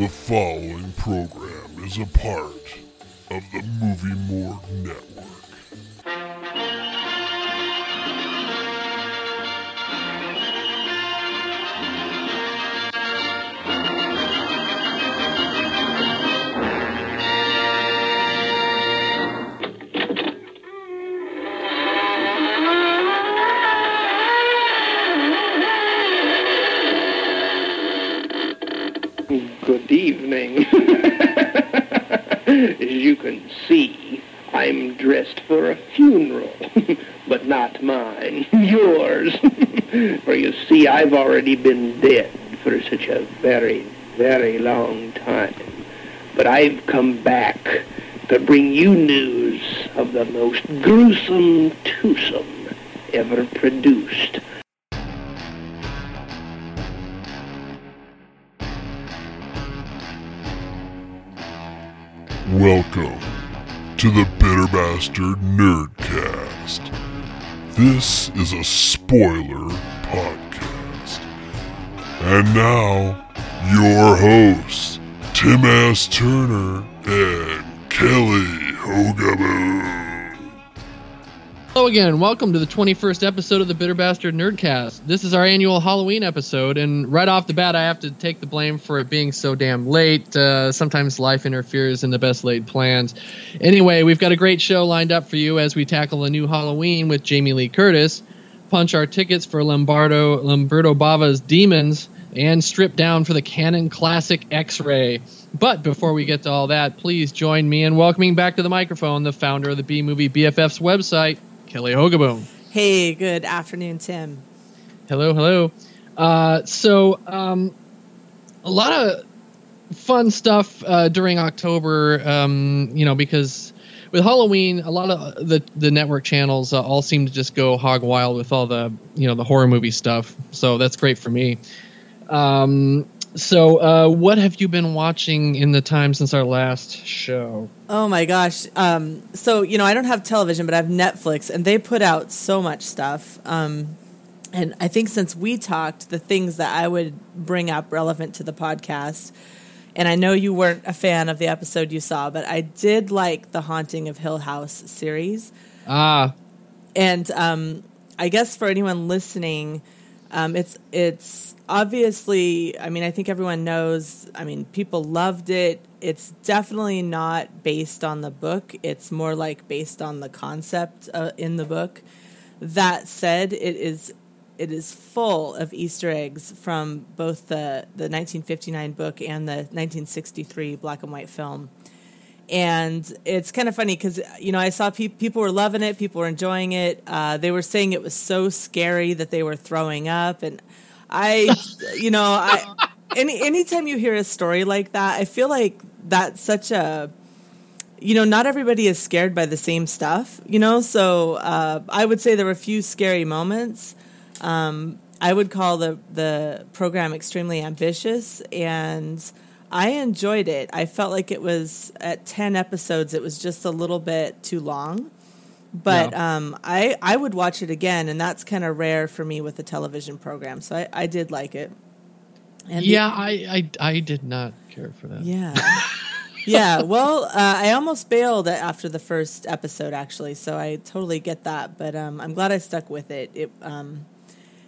The following program is a part of the Movie Morgue Network. For a funeral, but not mine, yours. for you see, I've already been dead for such a very, very long time. But I've come back to bring you news of the most gruesome twosome ever produced. Bastard Nerdcast. This is a spoiler podcast. And now, your hosts, Tim S. Turner and Kelly Hogaboom. Hello again. Welcome to the 21st episode of the Bitter Bastard Nerdcast. This is our annual Halloween episode, and right off the bat, I have to take the blame for it being so damn late. Uh, sometimes life interferes in the best laid plans. Anyway, we've got a great show lined up for you as we tackle a new Halloween with Jamie Lee Curtis, punch our tickets for Lombardo Lamberto Bava's Demons, and strip down for the Cannon Classic X-Ray. But before we get to all that, please join me in welcoming back to the microphone the founder of the B Movie BFF's website, Kelly Hogaboom. Hey, good afternoon, Tim. Hello, hello. Uh, so, um, a lot of fun stuff uh, during October, um, you know, because with Halloween, a lot of the the network channels uh, all seem to just go hog wild with all the you know the horror movie stuff. So that's great for me. Um, so, uh, what have you been watching in the time since our last show? Oh my gosh. Um, so, you know, I don't have television, but I have Netflix, and they put out so much stuff. Um, and I think since we talked, the things that I would bring up relevant to the podcast, and I know you weren't a fan of the episode you saw, but I did like the Haunting of Hill House series. Ah, and um, I guess for anyone listening, um, it's it's obviously. I mean, I think everyone knows. I mean, people loved it. It's definitely not based on the book. It's more like based on the concept uh, in the book. That said, it is it is full of Easter eggs from both the the 1959 book and the 1963 black and white film and it's kind of funny because you know I saw pe- people were loving it, people were enjoying it. Uh, they were saying it was so scary that they were throwing up, and I, you know, I any anytime you hear a story like that, I feel like that's such a you know, not everybody is scared by the same stuff, you know. So uh, I would say there were a few scary moments. Um, I would call the the program extremely ambitious and. I enjoyed it. I felt like it was at 10 episodes, it was just a little bit too long. But Yeah. um, I, I would watch it again, and that's kind of rare for me with a television program. So I, I did like it. And the- yeah, I, I I did not care for that. yeah. yeah. Well, uh, I almost bailed after the first episode, actually. So I totally get that. But um, I'm glad I stuck with it. it um,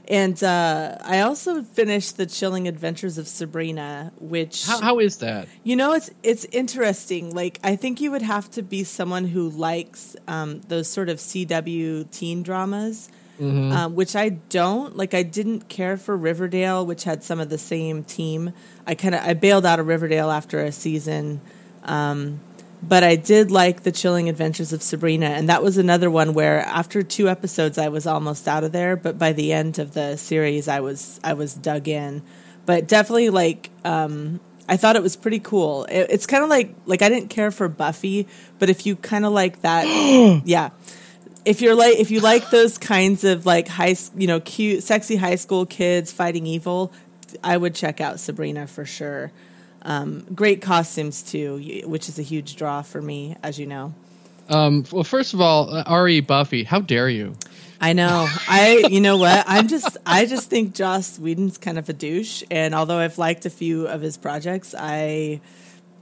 and uh, I also finished the Chilling Adventures of Sabrina, which How, how is that? you know, it's it's interesting. Like I think you would have to be someone who likes um, those sort of CW teen dramas, um, which I don't. Like I didn't care for Riverdale, which had some of the same team. I kind of I bailed out of Riverdale after a season, um, but I did like the Chilling Adventures of Sabrina, and that was another one where after two episodes I was almost out of there, but by the end of the series I was I was dug in. But definitely like um, I thought it was pretty cool. It, it's kind of like like I didn't care for Buffy, but if you kind of like that, yeah. If you're like if you like those kinds of like high you know cute sexy high school kids fighting evil, I would check out Sabrina for sure. Um, great costumes too, which is a huge draw for me, as you know. Um, well, first of all, uh, Re Buffy, how dare you? I know. I you know what? I'm just I just think Joss Whedon's kind of a douche, and although I've liked a few of his projects, I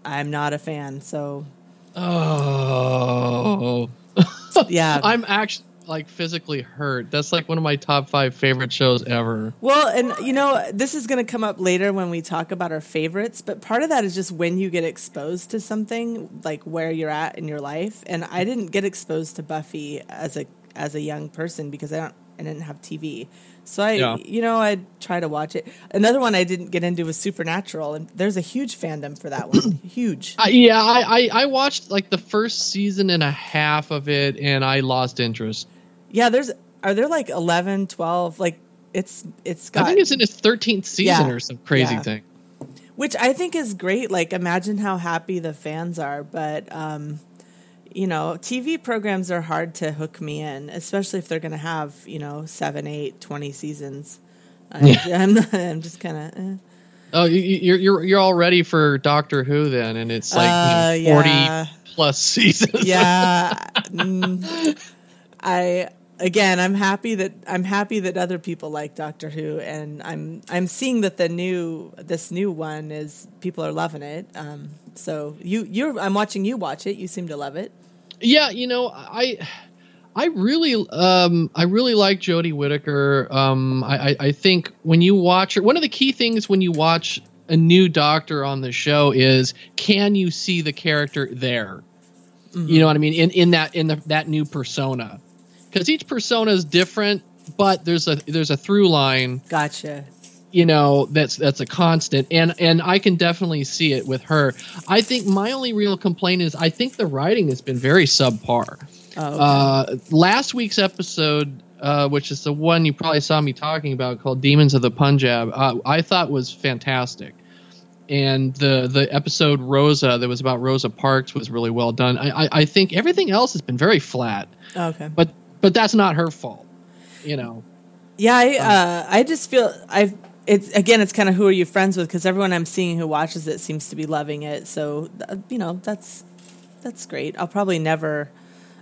I'm not a fan. So Oh, yeah. I'm actually like physically hurt. That's like one of my top five favorite shows ever. Well, and you know, this is going to come up later when we talk about our favorites, but part of that is just when you get exposed to something, like where you're at in your life. And I didn't get exposed to Buffy as a as a young person because I don't I didn't have TV. So I, Yeah. you know, I try to watch it. Another one I didn't get into was Supernatural, and there's a huge fandom for that one. huge. I, yeah, I, I I watched like the first season and a half of it, and I lost interest. Yeah, there's are there like 11, 12, like it's it's got I think it's in its thirteenth season Yeah. or some crazy Yeah. thing. which I think is great. Like, imagine how happy the fans are. But, um, you know, TV programs are hard to hook me in, especially if they're going to have, you know, seven, eight, 20 seasons. I'm, I'm, I'm just kind of, eh. Oh, you, you- you're you're you're all ready for Doctor Who then, and it's like Uh, you know, forty yeah. plus seasons. yeah. mm, I again, I'm happy that I'm happy that other people like Doctor Who, and I'm I'm seeing that the new this new one is people are loving it. Um, so you you're I'm watching you watch it. You seem to love it. Yeah, you know, I I really um I really like Jodie Whittaker. Um I, I I think when you watch her one of the key things when you watch a new doctor on the show is can you see the character there? You know what I mean? In in that in the, that new persona. Cuz each persona is different, but there's a there's a through line Gotcha. you know that's that's a constant and and i can definitely see it with her i think my only real complaint is i think the writing has been very subpar Oh, okay. uh last week's episode uh which is the one you probably saw me talking about called demons of the punjab uh, i thought was fantastic and the the episode rosa that was about rosa parks was really well done i i, I think everything else has been very flat okay. but but that's not her fault you know Yeah, I Um, uh, I just feel I've it's again it's kind of who are you friends with because everyone I'm seeing who watches it seems to be loving it. So you know that's that's great. I'll probably never.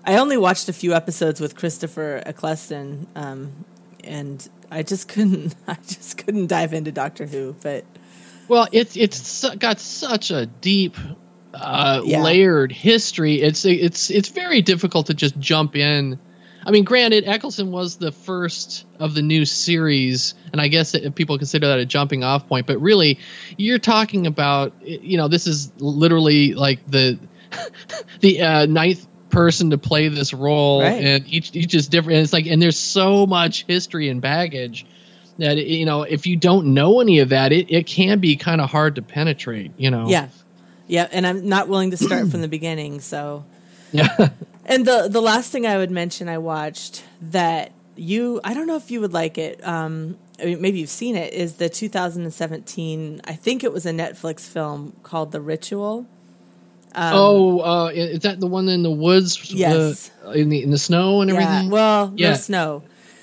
I only watched a few episodes with Christopher Eccleston, um, and I just couldn't. I just couldn't dive into Doctor Who. But Well, it's it's su- got such a deep, uh, Yeah. layered history. It's it's it's very difficult to just jump in. I mean, granted, Eccleston was the first of the new series, and I guess that people consider that a jumping off point. But really, you're talking about you know this is literally like the the uh, ninth person to play this role, Right. and each each is different. And it's like, and there's so much history and baggage that you know if you don't know any of that it, it can be kind of hard to penetrate you know yeah, yeah, and I'm not willing to start from the beginning. So yeah And the the last thing I would mention I watched that you I don't know if you would like it. Um, I mean, maybe you've seen it. Is the 2017? I think it was a Netflix film called The Ritual. oh uh is that the one in the woods Yes. uh, in the in the snow and Yeah. everything Well, Yeah. no snow.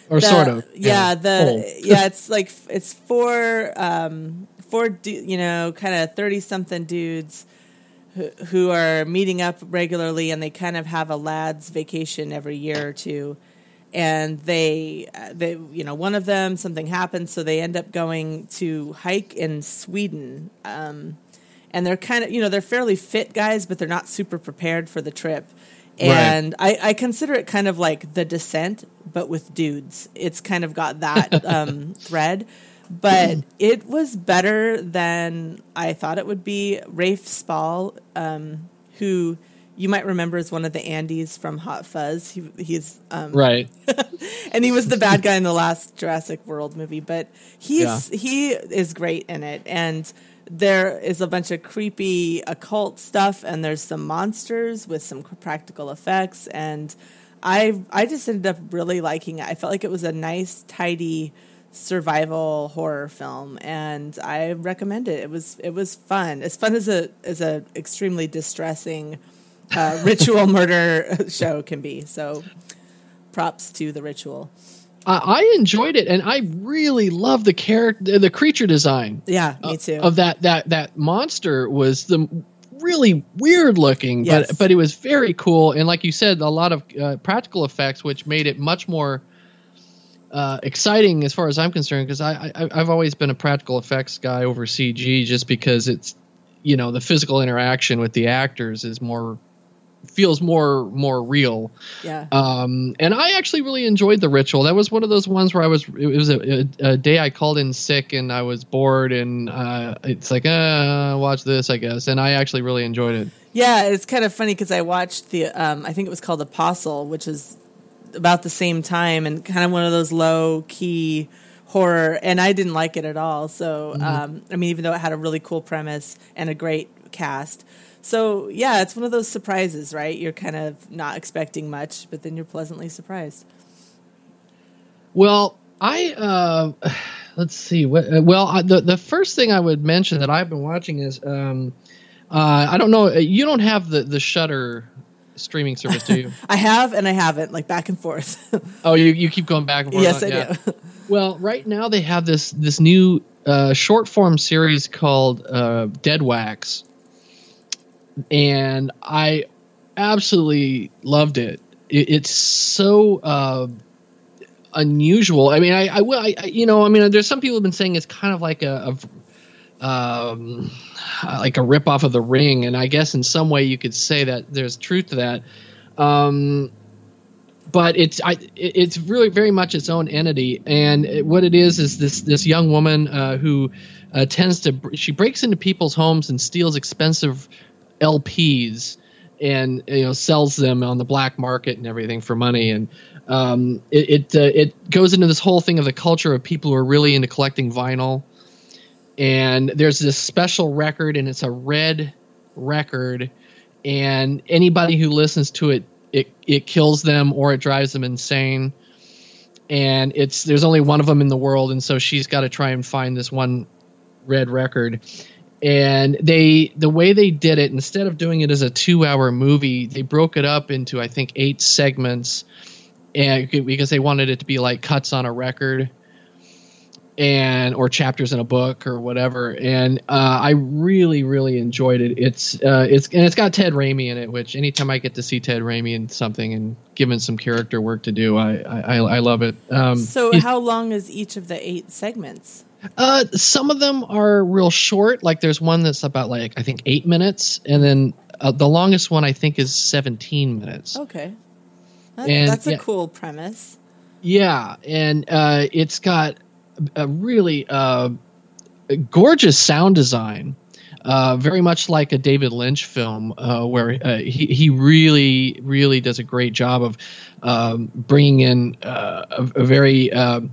or The- sort of Yeah. The Cold. yeah. It's like it's four um four du- you know kind of thirty something dudes. Who- Who are meeting up regularly, and they kind of have a lads' vacation every year or two. and they uh, they you know one of them something happens so they end up going to hike in Sweden. Um, and they're kind of you know they're fairly fit guys but they're not super prepared for the trip. And I, I consider it kind of like the descent but with dudes. It's kind of got that um, thread but it was better than I thought it would be Rafe Spall um, who you might remember as one of the Andys from Hot Fuzz. He, he's um, right and he was the bad guy in the last Jurassic World movie, but he's he is great in it. And there is a bunch of creepy occult stuff, and there's some monsters with some practical effects, and I I just ended up really liking it. I felt like it was a nice, tidy survival horror film and I recommend it. It was it was fun. As fun as a as a extremely distressing uh, ritual murder show can be. So props to the ritual. I, I enjoyed it and i really love the character the creature design Yeah, me too. of that that that monster was the really weird looking Yes. but but it was very cool and like you said a lot of uh, practical effects which made it much more uh, exciting as far as I'm concerned because I, I I've always been a practical effects guy over CG just because it's you know the physical interaction with the actors is more feels more more real. Yeah. Um, and I actually really enjoyed the ritual. That was one of those ones where I was. It was a, a, a day I called in sick and I was bored, and uh, it's like, uh, watch this, I guess. And I actually really enjoyed it. Yeah, it's kind of funny because I watched the. Um, I think it was called Apostle, which is about the same time and kind of one of those low key horror, and I didn't like it at all. So, Mm-hmm. um, I mean, even though it had a really cool premise and a great cast. So, yeah, it's one of those surprises, right? You're kind of not expecting much, but then you're pleasantly surprised. Well, I uh, let's see. Uh, well, I, the the first thing I would mention that I've been watching is um, uh, I don't know. You don't have the the Shutter streaming service, do you? I have and I haven't, like back and forth. oh, you you keep going back and forth. yes, on- I yeah. do. Well, right now they have this this new uh, short form series called uh, Dead Wax, and I absolutely loved it. it it's so uh, unusual. I mean, I, I will, I, I- you know, I mean, there's some people have been saying it's kind of like a. a um, like a rip off of the ring, and I guess in some way you could say that there's truth to that. Um, but it's I, it's really very much its own entity, and it, what it is is this this young woman uh, who uh, tends to she breaks into people's homes and steals expensive LPs and you know sells them on the black market and everything for money. And um, it it, uh, it goes into this whole thing of the culture of people who are really into collecting vinyl and there's this special record and it's a red record. And anybody who listens to it it it kills them or it drives them insane. And it's there's only one of them in the world and so she's got to try and find this one red record. And they the way they did it instead of doing it as a 2 hour movie they broke it up into i think 8 segments. And because they wanted it to be like cuts on a record and or chapters in a book or whatever and uh, i really really enjoyed it it's uh, it's and it's got ted Raimi in it which anytime i get to see ted Raimi in something and given some character work to do i i, I love it um, So, how long is each of the eight segments? uh, some of them are real short like there's one that's about like i think eight minutes and then uh, the longest one i think is 17 minutes Okay. That, And, that's a yeah. cool premise. Yeah, and uh, it's got a really uh, gorgeous sound design, uh, very much like a David Lynch film, uh, where uh, he he really really does a great job of um, bringing in uh, a, a very um,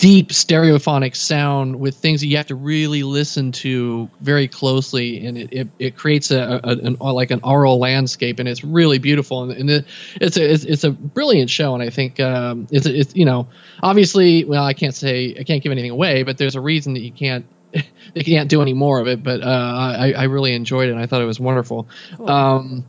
deep stereophonic sound with things that you have to really listen to very closely, and it, it, it creates a, a an like an aural landscape, and it's really beautiful, and, and it, it's a it's, it's a brilliant show, and I think um, it's it's you know obviously well I can't say I can't give anything away, but there's a reason that you can't. They can't do any more of it, but uh, I, I really enjoyed it. and I thought it was wonderful. Um,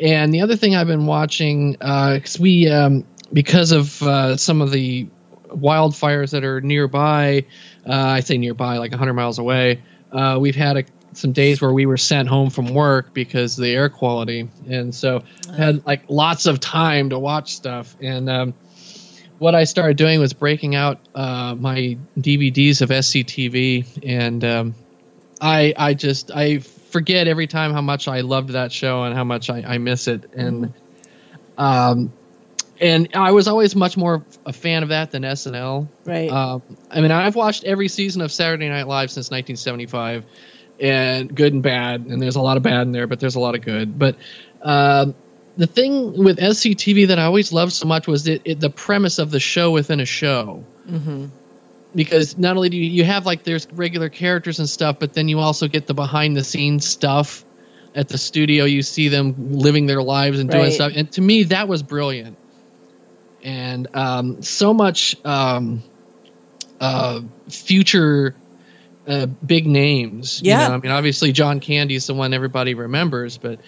and the other thing I've been watching, because we, um, because of uh, some of the wildfires that are nearby, uh, I say nearby, like 100 miles away, uh, we've had a, some days where we were sent home from work because of the air quality. And so had like lots of time to watch stuff. And um, what I started doing was breaking out uh, my DVDs of SCTV. And um, I, I just, I forget every time how much I loved that show and how much I, I miss it. And, um, and I was always much more a fan of that than SNL. Right. Um, I mean, I've watched every season of Saturday Night Live since 1975, and good and bad. And there's a lot of bad in there, but there's a lot of good. But um, the thing with SCTV that I always loved so much was it, it the premise of the show within a show. Because not only do you, you have like there's regular characters and stuff, but then you also get the behind the scenes stuff at the studio. You see them living their lives and doing Right. stuff, and to me that was brilliant. And um, so much um, uh, future uh, big names. you Yeah. know? I mean, obviously John Candy is the one everybody remembers, but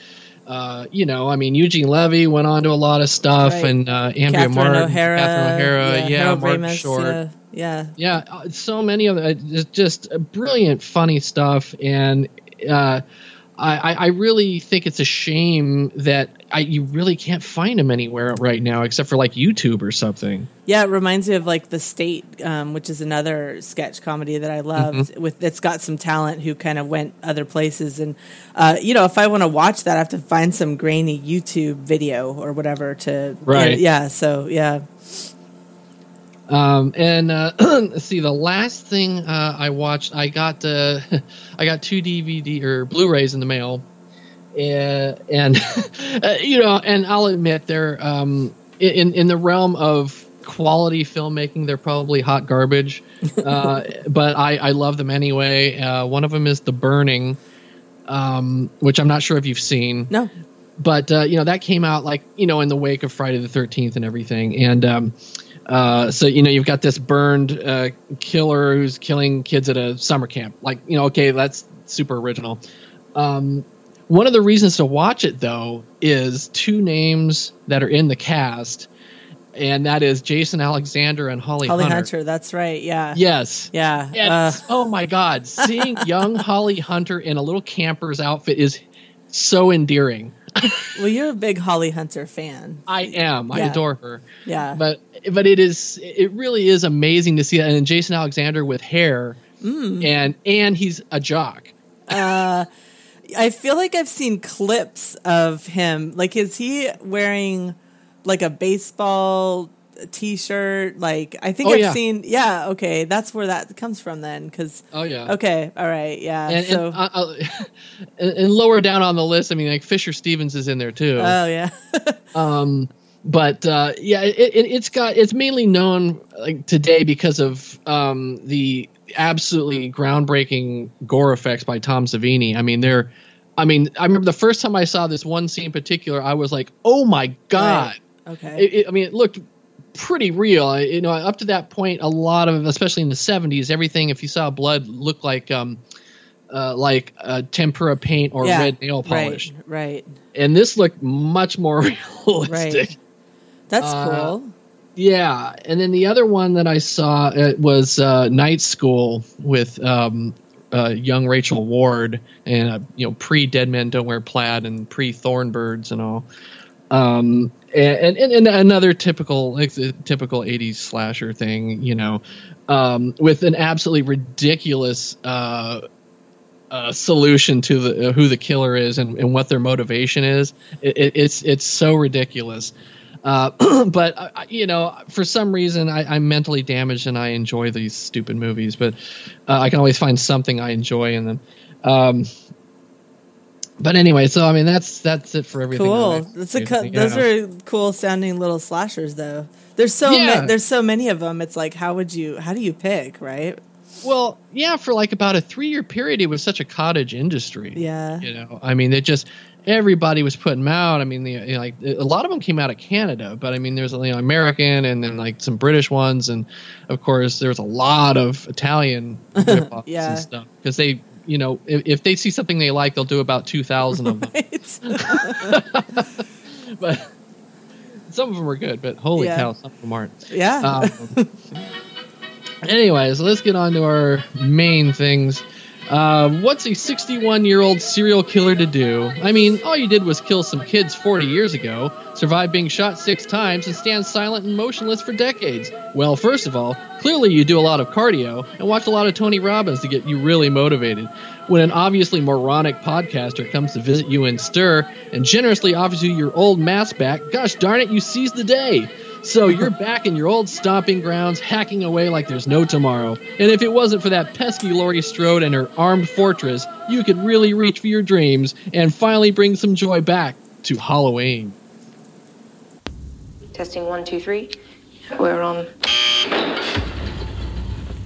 uh, you know, I mean, Eugene Levy went on to a lot of stuff, Right. and uh, Andrea Catherine Martin, O'Hara. Catherine O'Hara, yeah, Ramis, Short, Yeah. yeah. yeah, uh, so many of it, just, just uh, brilliant, funny stuff, and uh, I I really think it's a shame that I you really can't find them anywhere right now except for like YouTube or something. Yeah, it reminds me of like The State, um, which is another sketch comedy that I loved. Mm-hmm. With it's got some talent who kind of went other places, and uh, you know, if I want to watch that, I have to find some grainy YouTube video or whatever to. Right. Yeah. So yeah. Um, and uh, see, the last thing uh, I watched, I got uh, I got two DVD or Blu-rays in the mail, and, and uh, you know, and I'll admit they're um, in in the realm of quality filmmaking, they're probably hot garbage, uh, but I, I love them anyway. Uh, one of them is The Burning, um, which I'm not sure if you've seen No. but uh, you know that came out like you know in the wake of Friday the Thirteenth and everything, and um, uh, so you know you've got this burned uh, killer who's killing kids at a summer camp. Like you know, okay, that's super original. Um, one of the reasons to watch it though is two names that are in the cast, and that is Jason Alexander and Holly, Holly Hunter. Hunter. That's right. Yeah. Yes. Yeah. Uh, oh my God, seeing young Holly Hunter in a little camper's outfit is so endearing. well, you're a big Holly Hunter fan. I am. I Yeah. adore her. Yeah. But but it is it really is amazing to see that. And Jason Alexander with hair, Mm. and and he's a jock. I feel like I've seen clips of him. Like, is he wearing like a baseball t-shirt? Like, I think Oh, I've yeah. seen. Yeah, okay, that's where that comes from then. Because Oh yeah. okay, all right, yeah. And, so, and, uh, and, lower down on the list, I mean, like Fisher Stevens is in there too. oh yeah, um, but uh, yeah, it, it, it's got it's mainly known like today because of um, the absolutely groundbreaking gore effects by Tom Savini. I mean, they're, I mean, I remember the first time I saw this one scene in particular, I was like, oh my god. Right. okay, It, it- I mean, it looked pretty real. I- You know, up to that point, a lot of, especially in the '70s, everything if you saw blood looked like. Um, uh, like uh, tempera paint or yeah, red nail polish, Right, right. and this looked much more realistic. Right. That's Uh, cool. Yeah, and then the other one that I saw was uh, Night School with um, uh, young Rachel Ward and uh, you know pre Dead Men Don't Wear Plaid and pre Thornbirds and all. Um, and, and, and another typical like typical 80s slasher thing, you know, um, with an absolutely ridiculous uh, uh, solution to the uh, who the killer is and, and what their motivation is. It, it, it's it's so ridiculous. Uh, but I- I- you know, for some reason, I, I'm mentally damaged and I enjoy these stupid movies. But uh, I can always find something I enjoy in them. Um, but anyway, so I mean, that's that's it for everything. Cool. That's a everything, those are cool sounding little slashers, though. There's so Yeah. ma- there's so many of them. It's like, how would you? How do you pick? Right? Well, yeah, for like about a three year period, it was such a cottage industry. Yeah. You know, I mean, it just everybody was putting them out. I mean, the, you know, like a lot of them came out of Canada, but I mean, there's you know American and then like some British ones, and of course there's a lot of Italian Yeah. and stuff because they, you know, if, if they see something they like, they'll do about two thousand of them. But some of them are good, but holy Yeah. cow, some of them aren't. yeah. Um, anyways, let's get on to our main things. Uh, what's a 61 year old serial killer to do? I mean, all you did was kill some kids 40 years ago, survive being shot six times, and stand silent and motionless for decades. Well, first of all, clearly you do a lot of cardio and watch a lot of Tony Robbins to get you really motivated. When an obviously moronic podcaster comes to visit you in stir and generously offers you your old mask back, gosh darn it, you seize the day. So you're back in your old stomping grounds, hacking away like there's no tomorrow. And if it wasn't for that pesky Laurie Strode and her armed fortress, you could really reach for your dreams and finally bring some joy back to Halloween. Testing one, two, three. We're on.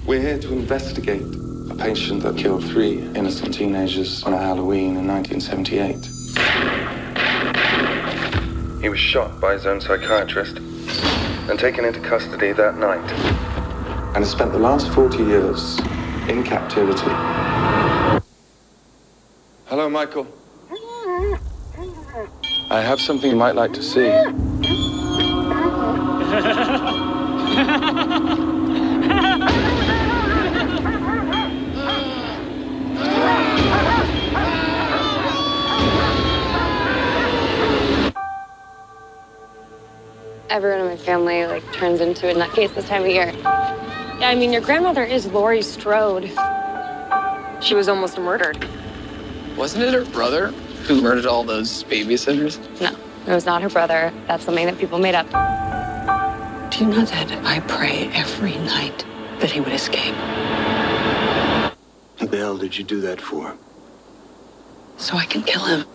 We're here to investigate a patient that killed three innocent teenagers on a Halloween in 1978. He was shot by his own psychiatrist and taken into custody that night. And has spent the last 40 years in captivity. Hello, Michael. I have something you might like to see. Everyone in my family like turns into a nutcase this time of year. Yeah, I mean, your grandmother is Laurie Strode. She was almost murdered. Wasn't it her brother who murdered all those babysitters? No, it was not her brother. That's something that people made up. Do you know that I pray every night that he would escape? What the hell did you do that for? So I can kill him.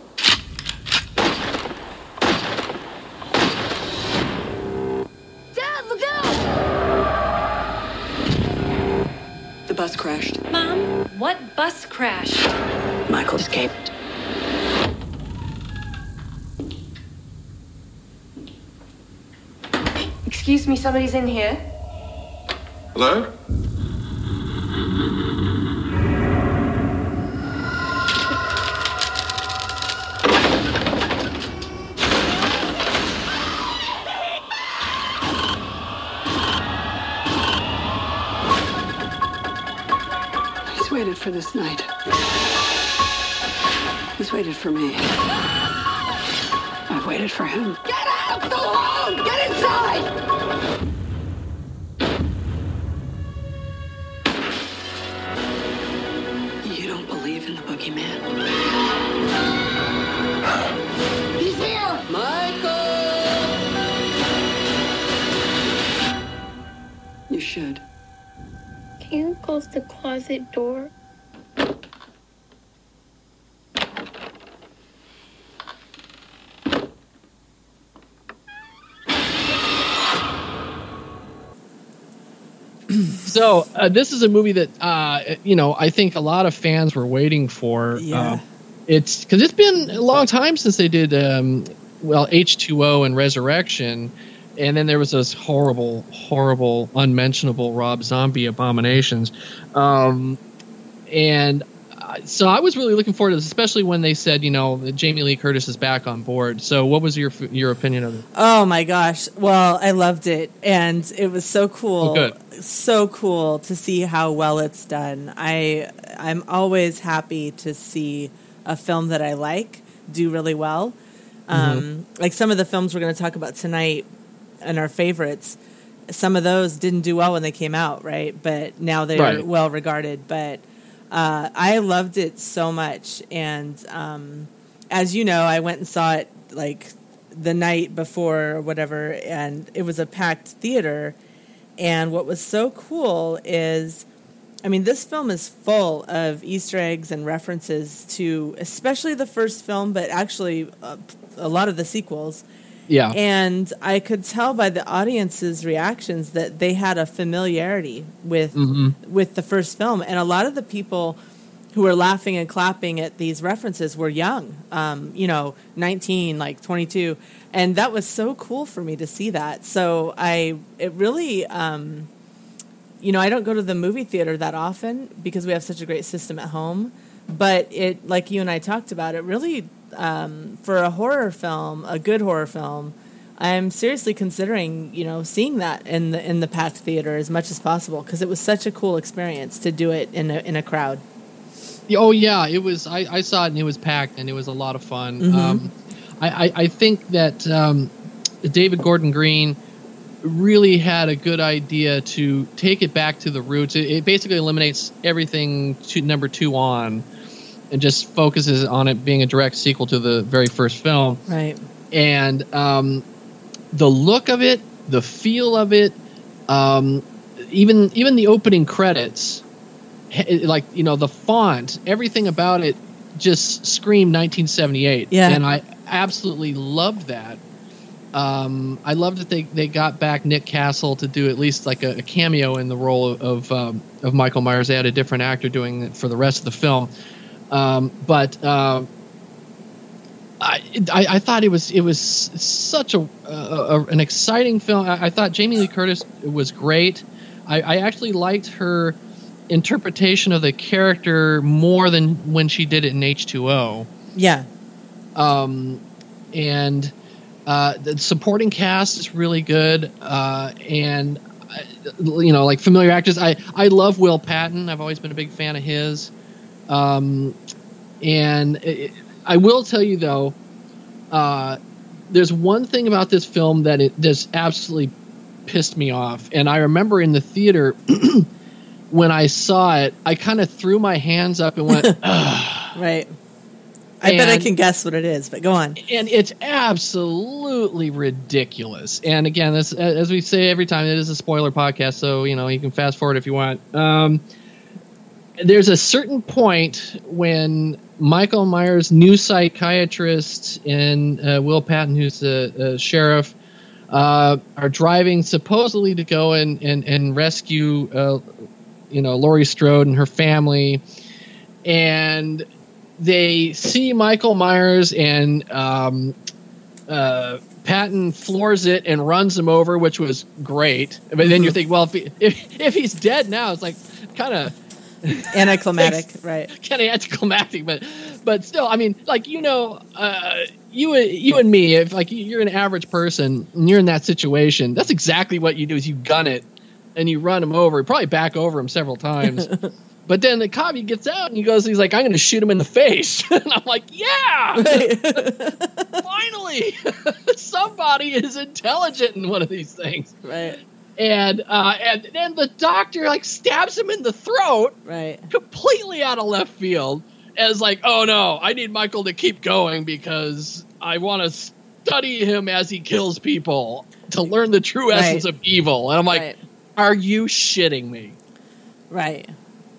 Bus crashed. Mom, what bus crashed? Michael escaped. Excuse me, somebody's in here. Hello? Waited for this night. He's waited for me. I've waited for him. Get out! of the home! Get inside! You don't believe in the boogeyman? He's here! Michael! You should. Can you close the closet door? So uh, this is a movie that uh, you know I think a lot of fans were waiting for. Yeah. Uh, it's because it's been a long time since they did um, well H two O and Resurrection, and then there was those horrible, horrible, unmentionable Rob Zombie abominations, um, and so I was really looking forward to this, especially when they said you know that Jamie Lee Curtis is back on board. So what was your your opinion of it? Oh my gosh. Well, I loved it and it was so cool. So cool to see how well it's done. I I'm always happy to see a film that I like do really well. Um, like some of the films we're going to talk about tonight and our favorites, some of those didn't do well when they came out, right? But now they're Right. well regarded. But uh, I loved it so much, and um, as you know, I went and saw it like the night before or whatever, and it was a packed theater. And what was so cool is, I mean, this film is full of Easter eggs and references to, especially the first film, but actually uh, a lot of the sequels. Yeah, And I could tell by the audience's reactions that they had a familiarity with with the first film, and a lot of the people who were laughing and clapping at these references were young, um, you know, nineteen, like twenty two, and that was so cool for me to see that. So I, it really. Um, you know, I don't go to the movie theater that often because we have such a great system at home. But it, like you and I talked about, it really um, for a horror film, a good horror film, I'm seriously considering, you know, seeing that in the in the packed theater as much as possible because it was such a cool experience to do it in a in a crowd. Oh yeah, it was. I, I saw it and it was packed and it was a lot of fun. Mm-hmm. Um, I, I, I think that um, David Gordon Green really had a good idea to take it back to the roots. It, it basically eliminates everything to number two on, and just focuses on it being a direct sequel to the very first film. Right. And um, the look of it, the feel of it, um, even even the opening credits, like you know the font, everything about it just screamed 1978. Yeah. and I absolutely loved that. Um, I loved that they, they got back Nick Castle to do at least like a, a cameo in the role of of, um, of Michael Myers. They had a different actor doing it for the rest of the film, um, but. Um, I, I, I thought it was it was such a, a, a an exciting film. I, I thought Jamie Lee Curtis was great. I, I actually liked her interpretation of the character more than when she did it in H two O. Yeah. Um, and uh, the supporting cast is really good. Uh, and uh, you know, like familiar actors. I I love Will Patton. I've always been a big fan of his. Um, and it, I will tell you though, uh, there's one thing about this film that it just absolutely pissed me off, and I remember in the theater when I saw it, I kind of threw my hands up and went, Right. I bet I can guess what it is, but go on. and it's absolutely ridiculous. And again, this, as we say every time, it is a spoiler podcast, so you know you can fast forward if you want. Um, there's a certain point when Michael Myers' new psychiatrist and uh, Will Patton, who's the, the sheriff, uh, are driving supposedly to go and and, and rescue, uh, you know, Laurie Strode and her family, and they see Michael Myers and um, uh, Patton floors it and runs him over, which was great. But then you think, well, if, he, if if he's dead now, it's like kind of Anticlimactic, right. kind of anticlimactic, but but still, I mean, like you know, uh, you you and me, if like you're an average person and you're in that situation, that's exactly what you do: is you gun it and you run him over, probably back over him several times. But then the cop he gets out and he goes, he's like, I'm going to shoot him in the face, and I'm like, yeah, finally, somebody is intelligent in one of these things. Right. And uh, and then the doctor like stabs him in the throat, Right. completely out of left field as like, oh no, I need Michael to keep going because I want to study him as he kills people to learn the true Right. essence of evil. And I'm like, Right. are you shitting me? Right.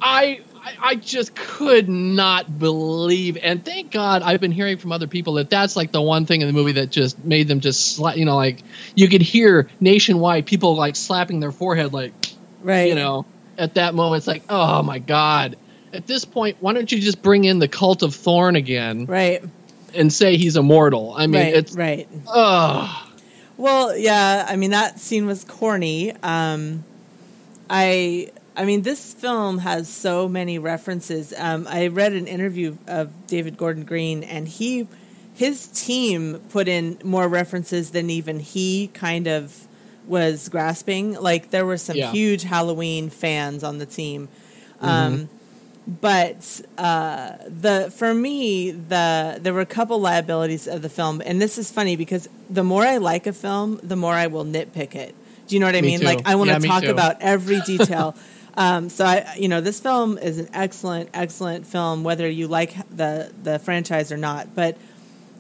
I, I I just could not believe, and thank God I've been hearing from other people that that's like the one thing in the movie that just made them just sla- you know like you could hear nationwide people like slapping their forehead like Right. you know at that moment it's like oh my God at this point why don't you just bring in the cult of Thorn again Right. and say he's immortal I mean right. it's right. oh Well, yeah, I mean that scene was corny. Um, I I mean this film has so many references. Um, I read an interview of David Gordon Green, and he his team put in more references than even he kind of was grasping. Like there were some Yeah. huge Halloween fans on the team. Um, but uh, the for me the there were a couple liabilities of the film and this is funny because the more i like a film the more i will nitpick it do you know what i Me mean too. like i want to me talk about every detail um, so i you know this film is an excellent excellent film whether you like the the franchise or not. But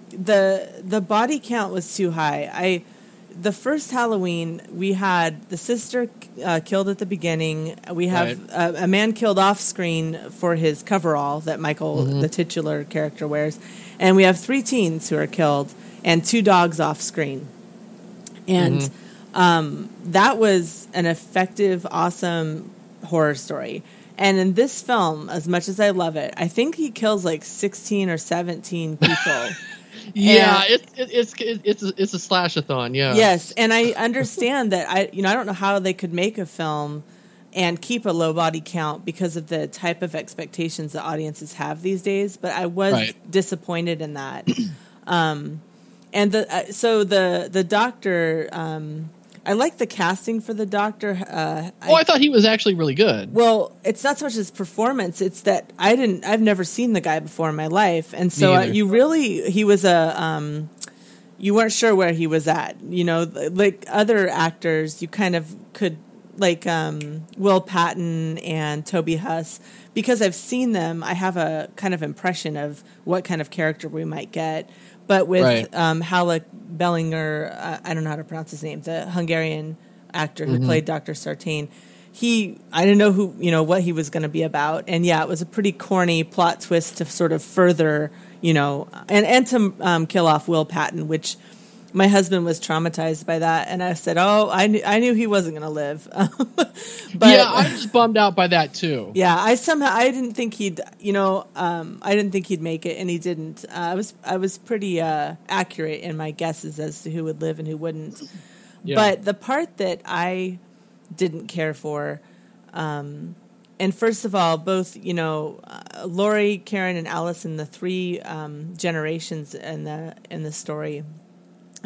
the the body count was too high. I the first Halloween, we had the sister uh, killed at the beginning. We have a, a man killed off screen for his coverall that Michael, the titular character, wears, and we have three teens who are killed and two dogs off screen. And um, that was an effective, awesome horror story. And in this film, as much as I love it, I think he kills like sixteen or seventeen people. yeah And- it, it, it's it, it's a, it's a slashathon yeah Yes, and I understand that. I you know I don't know how they could make a film and keep a low body count because of the type of expectations the audiences have these days. But I was Right. disappointed in that. um, and the uh, so the the doctor. Um, I like the casting for the doctor. Uh, oh I thought he was actually really good well, it's not so much his performance; it's that I didn't. I've never seen the guy before in my life, and so uh, you really he was a. Um, you weren't sure where he was at. You know, like other actors, you kind of could like um, Will Patton and Toby Huss because I've seen them. I have a kind of impression of what kind of character we might get. But with Right. um, Halleck Bellinger, uh, I don't know how to pronounce his name, the Hungarian actor who played Dr. Sartain. He, I didn't know who, you know, what he was going to be about, and yeah, it was a pretty corny plot twist to sort of further, you know, and and to um, kill off Will Patton, which my husband was traumatized by that, and I said, "Oh, I knew, I knew he wasn't going to live." but yeah I was bummed out by that too yeah, I somehow I didn't think he'd, you know, um, I didn't think he'd make it, and he didn't. Uh, I was I was pretty uh, accurate in my guesses as to who would live and who wouldn't. Yeah. But the part that I didn't care for, um, and first of all, both you know, uh, Laurie, Karen, and Allison, the three um, generations in the in the story,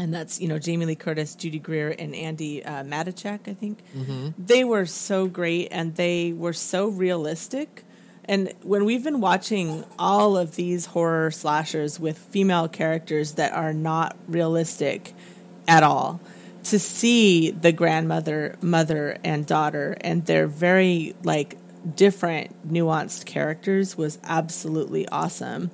and that's you know Jamie Lee Curtis, Judy Greer, and Andi uh, Matichak, I think. They were so great, and they were so realistic. And when we've been watching all of these horror slashers with female characters that are not realistic at all, to see the grandmother, mother, and daughter, and they're very like different, nuanced characters was absolutely awesome.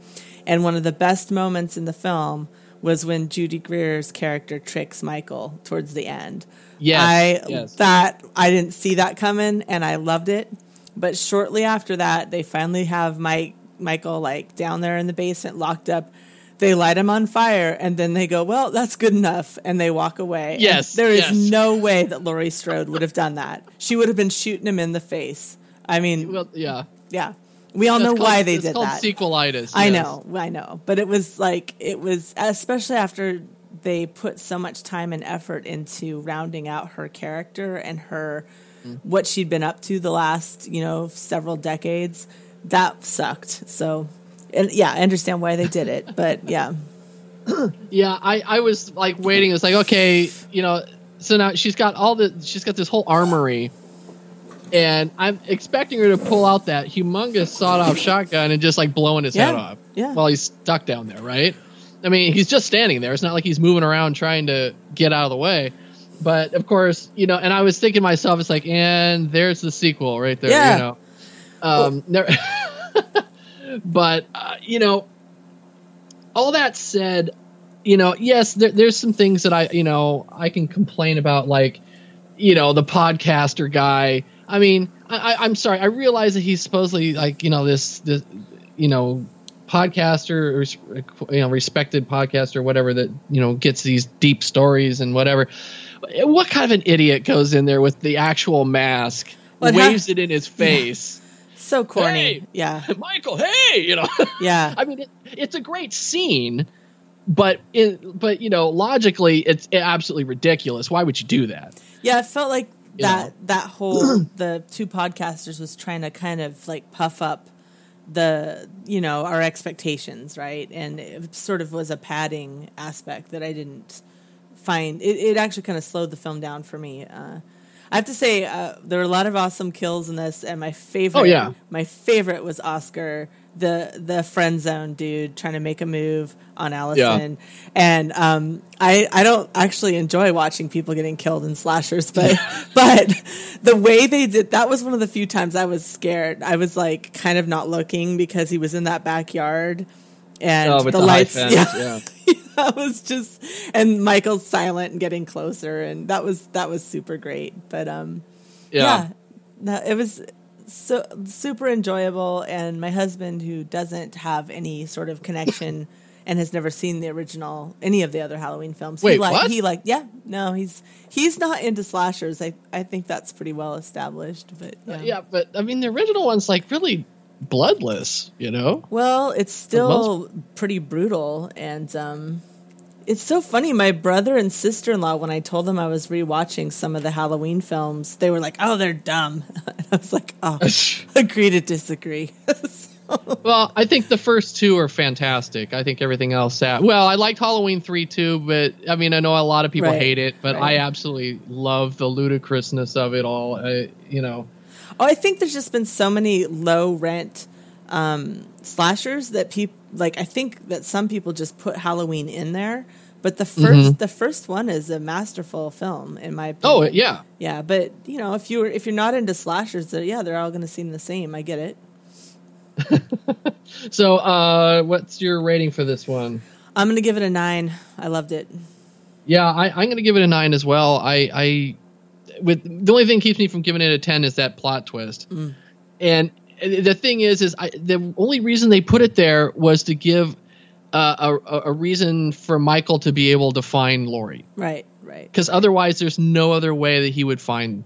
And one of the best moments in the film was when Judy Greer's character tricks Michael towards the end. Yes, I yes. that I didn't see that coming and I loved it. But shortly after that, they finally have Mike Michael like down there in the basement locked up. They light him on fire and then they go, "Well, that's good enough." And they walk away. And Yes, there is yes. no way that Laurie Strode would have done that. She would have been shooting him in the face. I mean, Well, yeah. yeah. We all know called- why they it's did called that. sequelitis. I yes. know, I know. But it was like it was especially after they put so much time and effort into rounding out her character and her Mm. what she'd been up to the last, you know, several decades. That sucked. So and yeah, I understand why they did it, but yeah. Yeah, I, I was like waiting. It's like okay, you know. So now she's got all the she's got this whole armory, and I'm expecting her to pull out that humongous sawed off shotgun and just like blowing his head off yeah. while he's stuck down there, right? I mean, he's just standing there. It's not like he's moving around trying to get out of the way. But of course, you know, and I was thinking to myself, it's like, and there's the sequel right there, Yeah. you know. Um, there, but uh, you know, all that said, you know, yes, there, there's some things that I, you know, I can complain about, like, you know, the podcaster guy. I mean, I, I, I'm sorry, I realize that he's supposedly like, you know, this, this, you know, podcaster or you know, respected podcaster, whatever that you know gets these deep stories and whatever. What kind of an idiot goes in there with the actual mask, Well, waves ha- it in his face? So corny. Hey! Yeah. Michael, hey, you know. Yeah. I mean, it, it's a great scene, but it, but you know, logically, it's absolutely ridiculous. Why would you do that? Yeah, it felt like that know. that whole the two podcasters was trying to kind of like puff up the you know our expectations, right? And it sort of was a padding aspect that I didn't find. It, it actually kind of slowed the film down for me. Uh, I have to say uh, there were a lot of awesome kills in this, and my favorite, Oh, yeah. my favorite was Oscar, the the friend zone dude trying to make a move on Allison, and um, I I don't actually enjoy watching people getting killed in slashers, but but the way they did that was one of the few times I was scared. I was like kind of not looking because he was in that backyard. And Oh, the, the lights, fence, yeah, yeah. that was just, and Michael's silent and getting closer, and that was that was super great. But um, Yeah. yeah, no, it was so super enjoyable. And my husband, who doesn't have any sort of connection and has never seen the original, any of the other Halloween films, he Wait, like what? he like yeah, no, he's he's not into slashers. I I think that's pretty well established. But yeah, Yeah, but I mean, the original one's like really bloodless, you know. Well, it's still pretty brutal, and um, it's so funny. My brother and sister in law, when I told them I was rewatching some of the Halloween films, they were like, "Oh, they're dumb." And I was like, "Oh, agree to disagree." Well, I think the first two are fantastic. I think everything else. Uh, well, I liked Halloween three too, but I mean, I know a lot of people Right, hate it, but right. I absolutely love the ludicrousness of it all. I, you know, Oh, I think there's just been so many low rent um, slashers that people like. I think that some people just put Halloween in there, but the 1st the first one is a masterful film in my opinion. oh yeah, Yeah, but you know, if you're if you're not into slashers, then yeah, they're all going to seem the same. I get it. So, uh, what's your rating for this one? I'm going to give it a nine. I loved it. Yeah, I, I'm going to give it a nine as well. I, I, with the only thing keeps me from giving it a ten is that plot twist. And the thing is, is I, the only reason they put it there was to give uh, a, a reason for Michael to be able to find Laurie. Right, right. Because otherwise, there's no other way that he would find.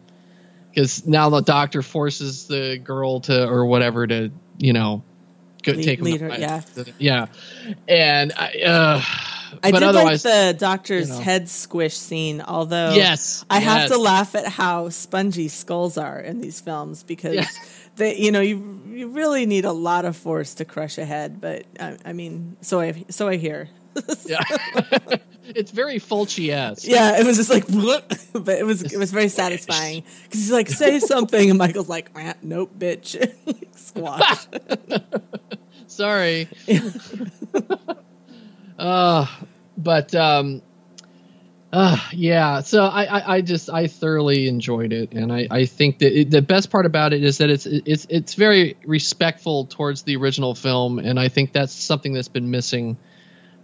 Because now the doctor forces the girl to or whatever to you know go Lead- take him lead to- yeah. yeah, and I, uh, I but did like the doctor's you know. head squish scene, although Yes, I have to laugh at how spongy skulls are in these films because Yeah. they, you know, you you really need a lot of force to crush a head. But I, I mean, so I so I hear. yeah. it's very Fulci-esque. Yeah, it was just like, but it was it was very satisfying because he's like, say something, and Michael's like, "Ah, nope, bitch, squash. Sorry. uh, but um, uh, yeah. So I, I, I just I thoroughly enjoyed it, and I, I think that it, the best part about it is that it's it's it's very respectful towards the original film, and I think that's something that's been missing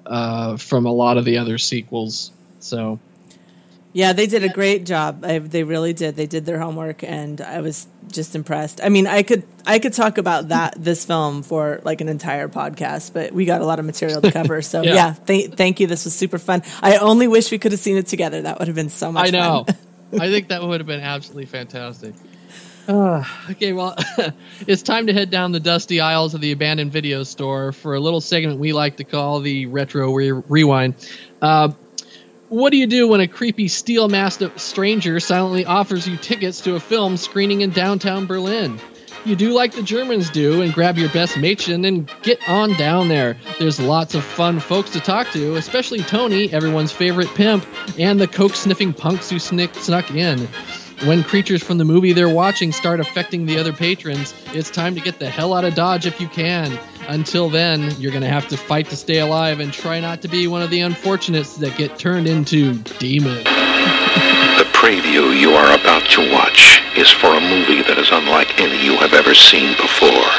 uh, from a lot of the other sequels. So Yeah, they did a great job. I, they really did. They did their homework, and I was just impressed. I mean, I could I could talk about that this film for like an entire podcast, but we got a lot of material to cover. So Yeah. yeah, th- thank you. This was super fun. I only wish we could have seen it together. That would have been so much. I know. I think that would have been absolutely fantastic. Uh, okay, well, it's time to head down the dusty aisles of the abandoned video store for a little segment we like to call the Retro re- Rewind. Uh, what do you do when a creepy steel masked stranger silently offers you tickets to a film screening in downtown Berlin? You do like the Germans do and grab your best Mädchen and get on down there. There's lots of fun folks to talk to, especially Tony, everyone's favorite pimp, and the coke sniffing punks who snick, snuck in. When creatures from the movie they're watching start affecting the other patrons, it's time to get the hell out of Dodge if you can. Until then, you're going to have to fight to stay alive and try not to be one of the unfortunates that get turned into demons. The preview you are about to watch is for a movie that is unlike any you have ever seen before.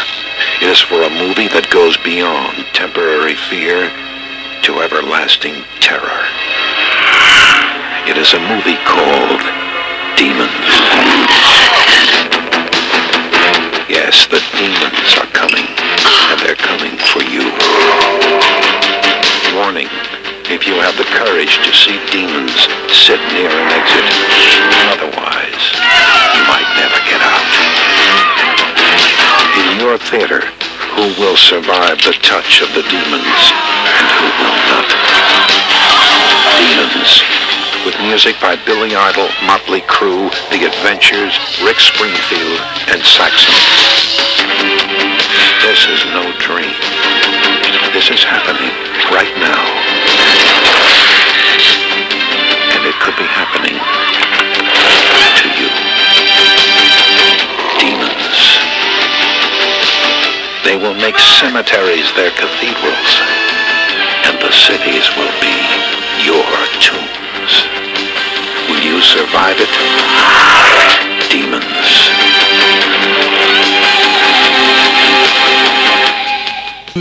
It is for a movie that goes beyond temporary fear to everlasting terror. It is a movie called Demons. Yes, the demons are coming, and they're coming for you. Warning, if you have the courage to see demons, sit near an exit. Otherwise, you might never get out. In your theater, who will survive the touch of the demons, and who will not? Demons. With music by Billy Idol, Motley Crue, The Adventures, Rick Springfield, and Saxon. This is no dream. This is happening right now. And it could be happening to you. Demons. They will make cemeteries their cathedrals, and the cities will be your tombs. Will you survive it? Demons.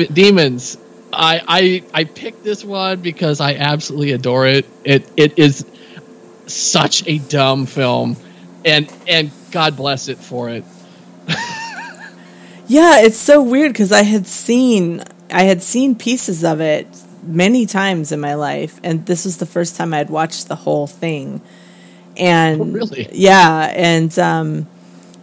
Demons. I, I I picked this one because I absolutely adore it. It it is such a dumb film, and and God bless it for it. Yeah, it's so weird because I had seen I had seen pieces of it many times in my life, and this was the first time I'd watched the whole thing. And Oh, really? yeah, and um,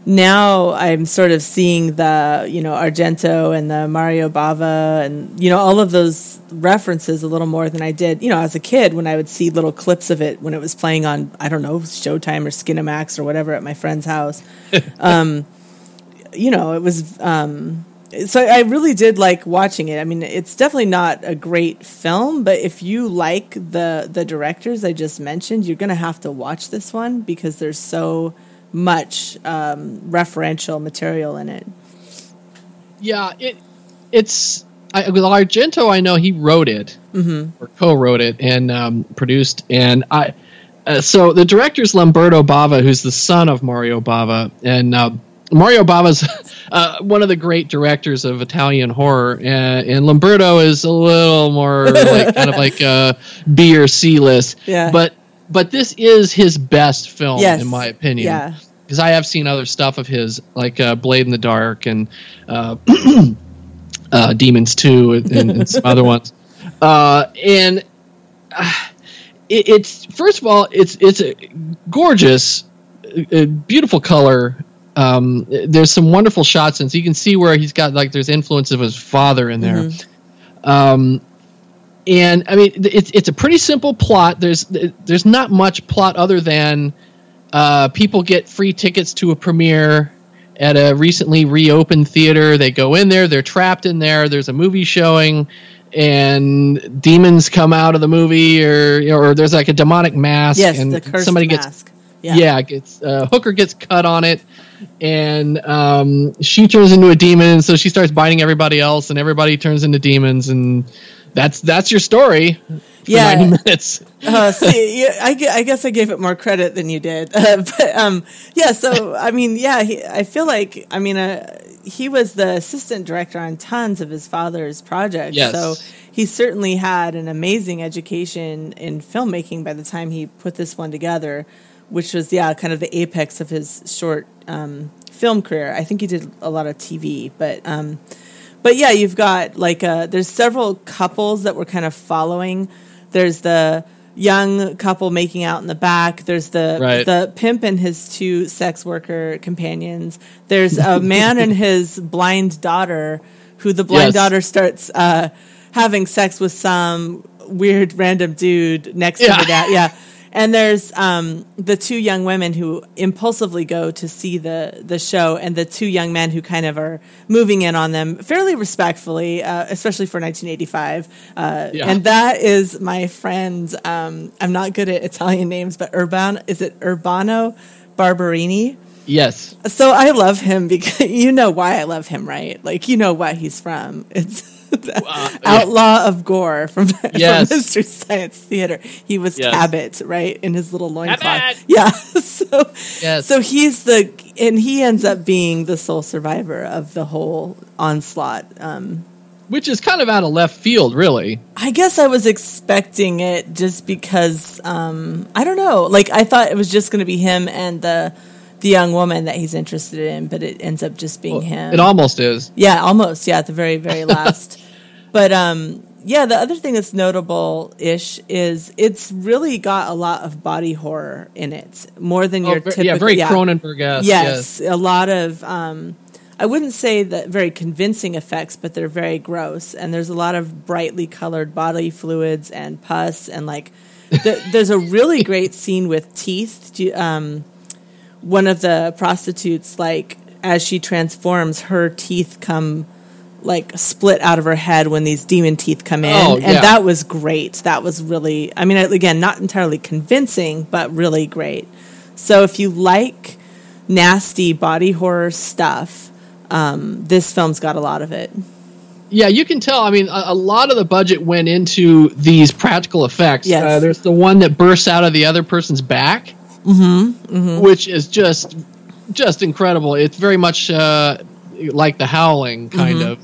now I'm sort of seeing the you know Argento and the Mario Bava and you know all of those references a little more than I did you know as a kid when I would see little clips of it when it was playing on I don't know Showtime or Skinemax or whatever at my friend's house. um, you know, it was. Um, so I really did like watching it. I mean, it's definitely not a great film, but if you like the the directors I just mentioned, you're gonna have to watch this one because there's so much um, referential material in it. Yeah, it it's I, well, Argento. I know he wrote it Mm-hmm. or co-wrote it and um, produced, and I. Uh, so the director is Lamberto Bava, who's the son of Mario Bava, and uh, Mario Bava's uh, one of the great directors of Italian horror, and, and Lamberto is a little more like kind of like a B or C list. Yeah. But but this is his best film, Yes. in my opinion Yeah. Because I have seen other stuff of his, like uh, Blade in the Dark and uh, uh, Demons Two and, and some other ones. Uh, and uh, it, it's first of all, it's it's a gorgeous, uh, beautiful color. Um, there's some wonderful shots, and so you can see where he's got like there's influence of his father in there. Um, and I mean, it's it's a pretty simple plot. There's there's not much plot other than uh, people get free tickets to a premiere at a recently reopened theater. They go in there, they're trapped in there. There's a movie showing, and demons come out of the movie, or or there's like a demonic mask, Yes, and the cursed somebody mask. gets yeah, gets uh, Hooker gets cut on it, and um, she turns into a demon, and so she starts biting everybody else, and everybody turns into demons, and that's that's your story. Yeah. 90 minutes. uh, see, yeah, I, I guess I gave it more credit than you did. Uh, but um, yeah, so I mean, yeah, he, I feel like I mean, uh, he was the assistant director on tons of his father's projects. Yes. So he certainly had an amazing education in filmmaking by the time he put this one together, which was yeah, kind of the apex of his short um, film career. I think he did a lot of TV, but. Um, but yeah, you've got like uh, there's several couples that we're kind of following. There's the young couple making out in the back. There's the Right. the pimp and his two sex worker companions. There's a man and his blind daughter, who the blind Yes. daughter starts uh, having sex with some weird random dude next Yeah. to the dad. Yeah. And there's um, the two young women who impulsively go to see the the show, and the two young men who kind of are moving in on them fairly respectfully, uh, especially for 1985. Uh, Yeah. And that is my friend. Um, I'm not good at Italian names, but Urban is it Urbano Barberini? Yes. So I love him because you know why I love him, right? Like you know what he's from. It's the Outlaw of Gor from, Yes. from Mystery Science Theater. He was Yes. Cabot, right, in his little loincloth. Yeah. So Yes. so he's the and he ends up being the sole survivor of the whole onslaught. Um, Which is kind of out of left field, really. I guess I was expecting it just because um, I don't know. Like I thought it was just going to be him and the the young woman that he's interested in, but it ends up just being him. It almost is. Yeah, almost. Yeah, at the very, very last. But um, yeah, the other thing that's notable ish is it's really got a lot of body horror in it, more than Oh, your typical. yeah, very Cronenberg-esque, Yes, a lot of. Um, I wouldn't say that very convincing effects, but they're very gross. And there's a lot of brightly colored body fluids and pus, and like th- there's a really great scene with teeth. Um, one of the prostitutes, like as she transforms, her teeth come like split out of her head when these demon teeth come in, Oh, and that was great. That was really, I mean, again, not entirely convincing, but really great. So if you like nasty body horror stuff, um, this film's got a lot of it. Yeah, you can tell. I mean, a, a lot of the budget went into these practical effects. Yes. Uh, there's the one that bursts out of the other person's back, Mm-hmm. which is just just incredible. It's very much uh, like the Howling, kind Mhm. of.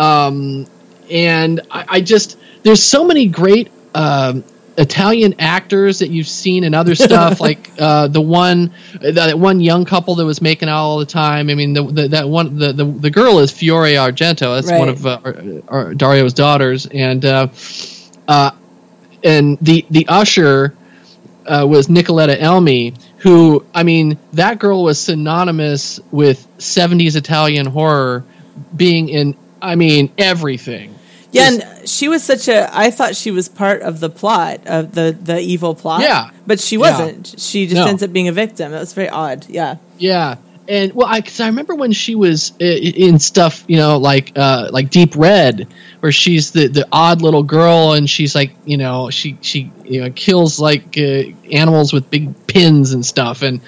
Um, and I, I just there's so many great um, Italian actors that you've seen in other stuff, like uh, the one that one young couple that was making out all the time. I mean, the, the that one the, the the girl is Fiore Argento. That's one of uh, our, our Dario's daughters, and uh, uh, and the the usher uh, was Nicoletta Elmi, who I mean that girl was synonymous with '70s Italian horror, being in I mean everything. Yeah, and she was such a. I thought she was part of the plot of the the evil plot. Yeah. but she wasn't. She just No. ends up being a victim. It was very odd. Yeah, Yeah, and well, I cause I remember when she was in stuff, you know, like uh, like Deep Red, where she's the the odd little girl, and she's like, you know, she she you know kills like uh, animals with big pins and stuff, and.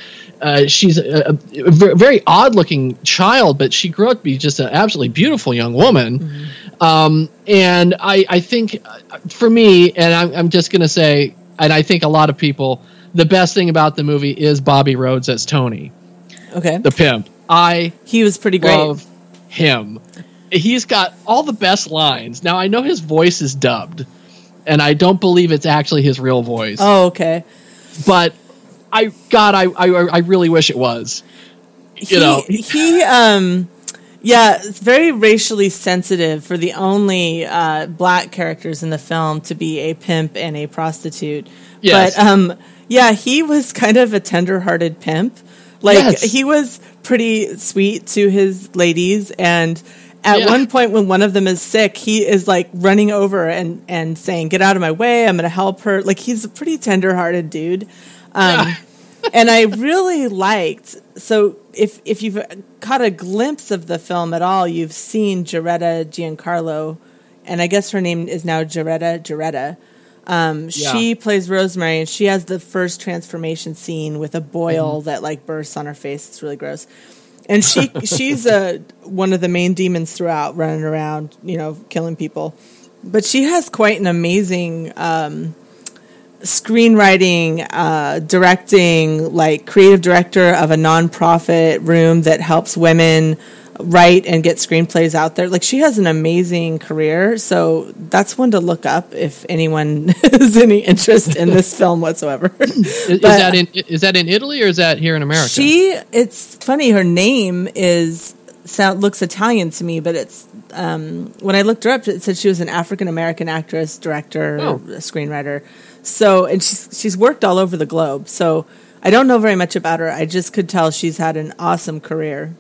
Uh, she's a, a very odd looking child, but she grew up to be just an absolutely beautiful young woman. Um, and I, I think uh, for me, and I'm, I'm just going to say, and I think a lot of people, the best thing about the movie is Bobby Rhodes as Tony okay. the pimp. I he was pretty great. love him. He's got all the best lines. Now I know his voice is dubbed, and I don't believe it's actually his real voice. Oh, okay. But I God, I I, I really wish it was. You he, know, he um yeah it's very racially sensitive for the only uh, black characters in the film to be a pimp and a prostitute Yes. but um yeah he was kind of a tender-hearted pimp like Yes. he was pretty sweet to his ladies and at Yeah. one point when one of them is sick he is like running over and and saying get out of my way i'm gonna help her like he's a pretty tender-hearted dude um and I really liked. So if if you've caught a glimpse of the film at all, you've seen Geretta Giancarlo and I guess her name is now Geretta Geretta. Um, Yeah. She plays Rosemary, and she has the first transformation scene with a boil Mm-hmm. that like bursts on her face. It's really gross. And she she's uh, one of the main demons throughout, running around, you know, killing people. But she has quite an amazing um, screenwriting, uh, directing, like creative director of a nonprofit room that helps women write and get screenplays out there. Like she has an amazing career, so that's one to look up if anyone has any interest in this film whatsoever. Is, is that in is that in Italy or is that here in America? she, it's funny. Her name is sound looks Italian to me, but it's um, when I looked her up, it said she was an African American actress, director, Oh. screenwriter. So, and she's she's worked all over the globe. So, I don't know very much about her. I just could tell she's had an awesome career,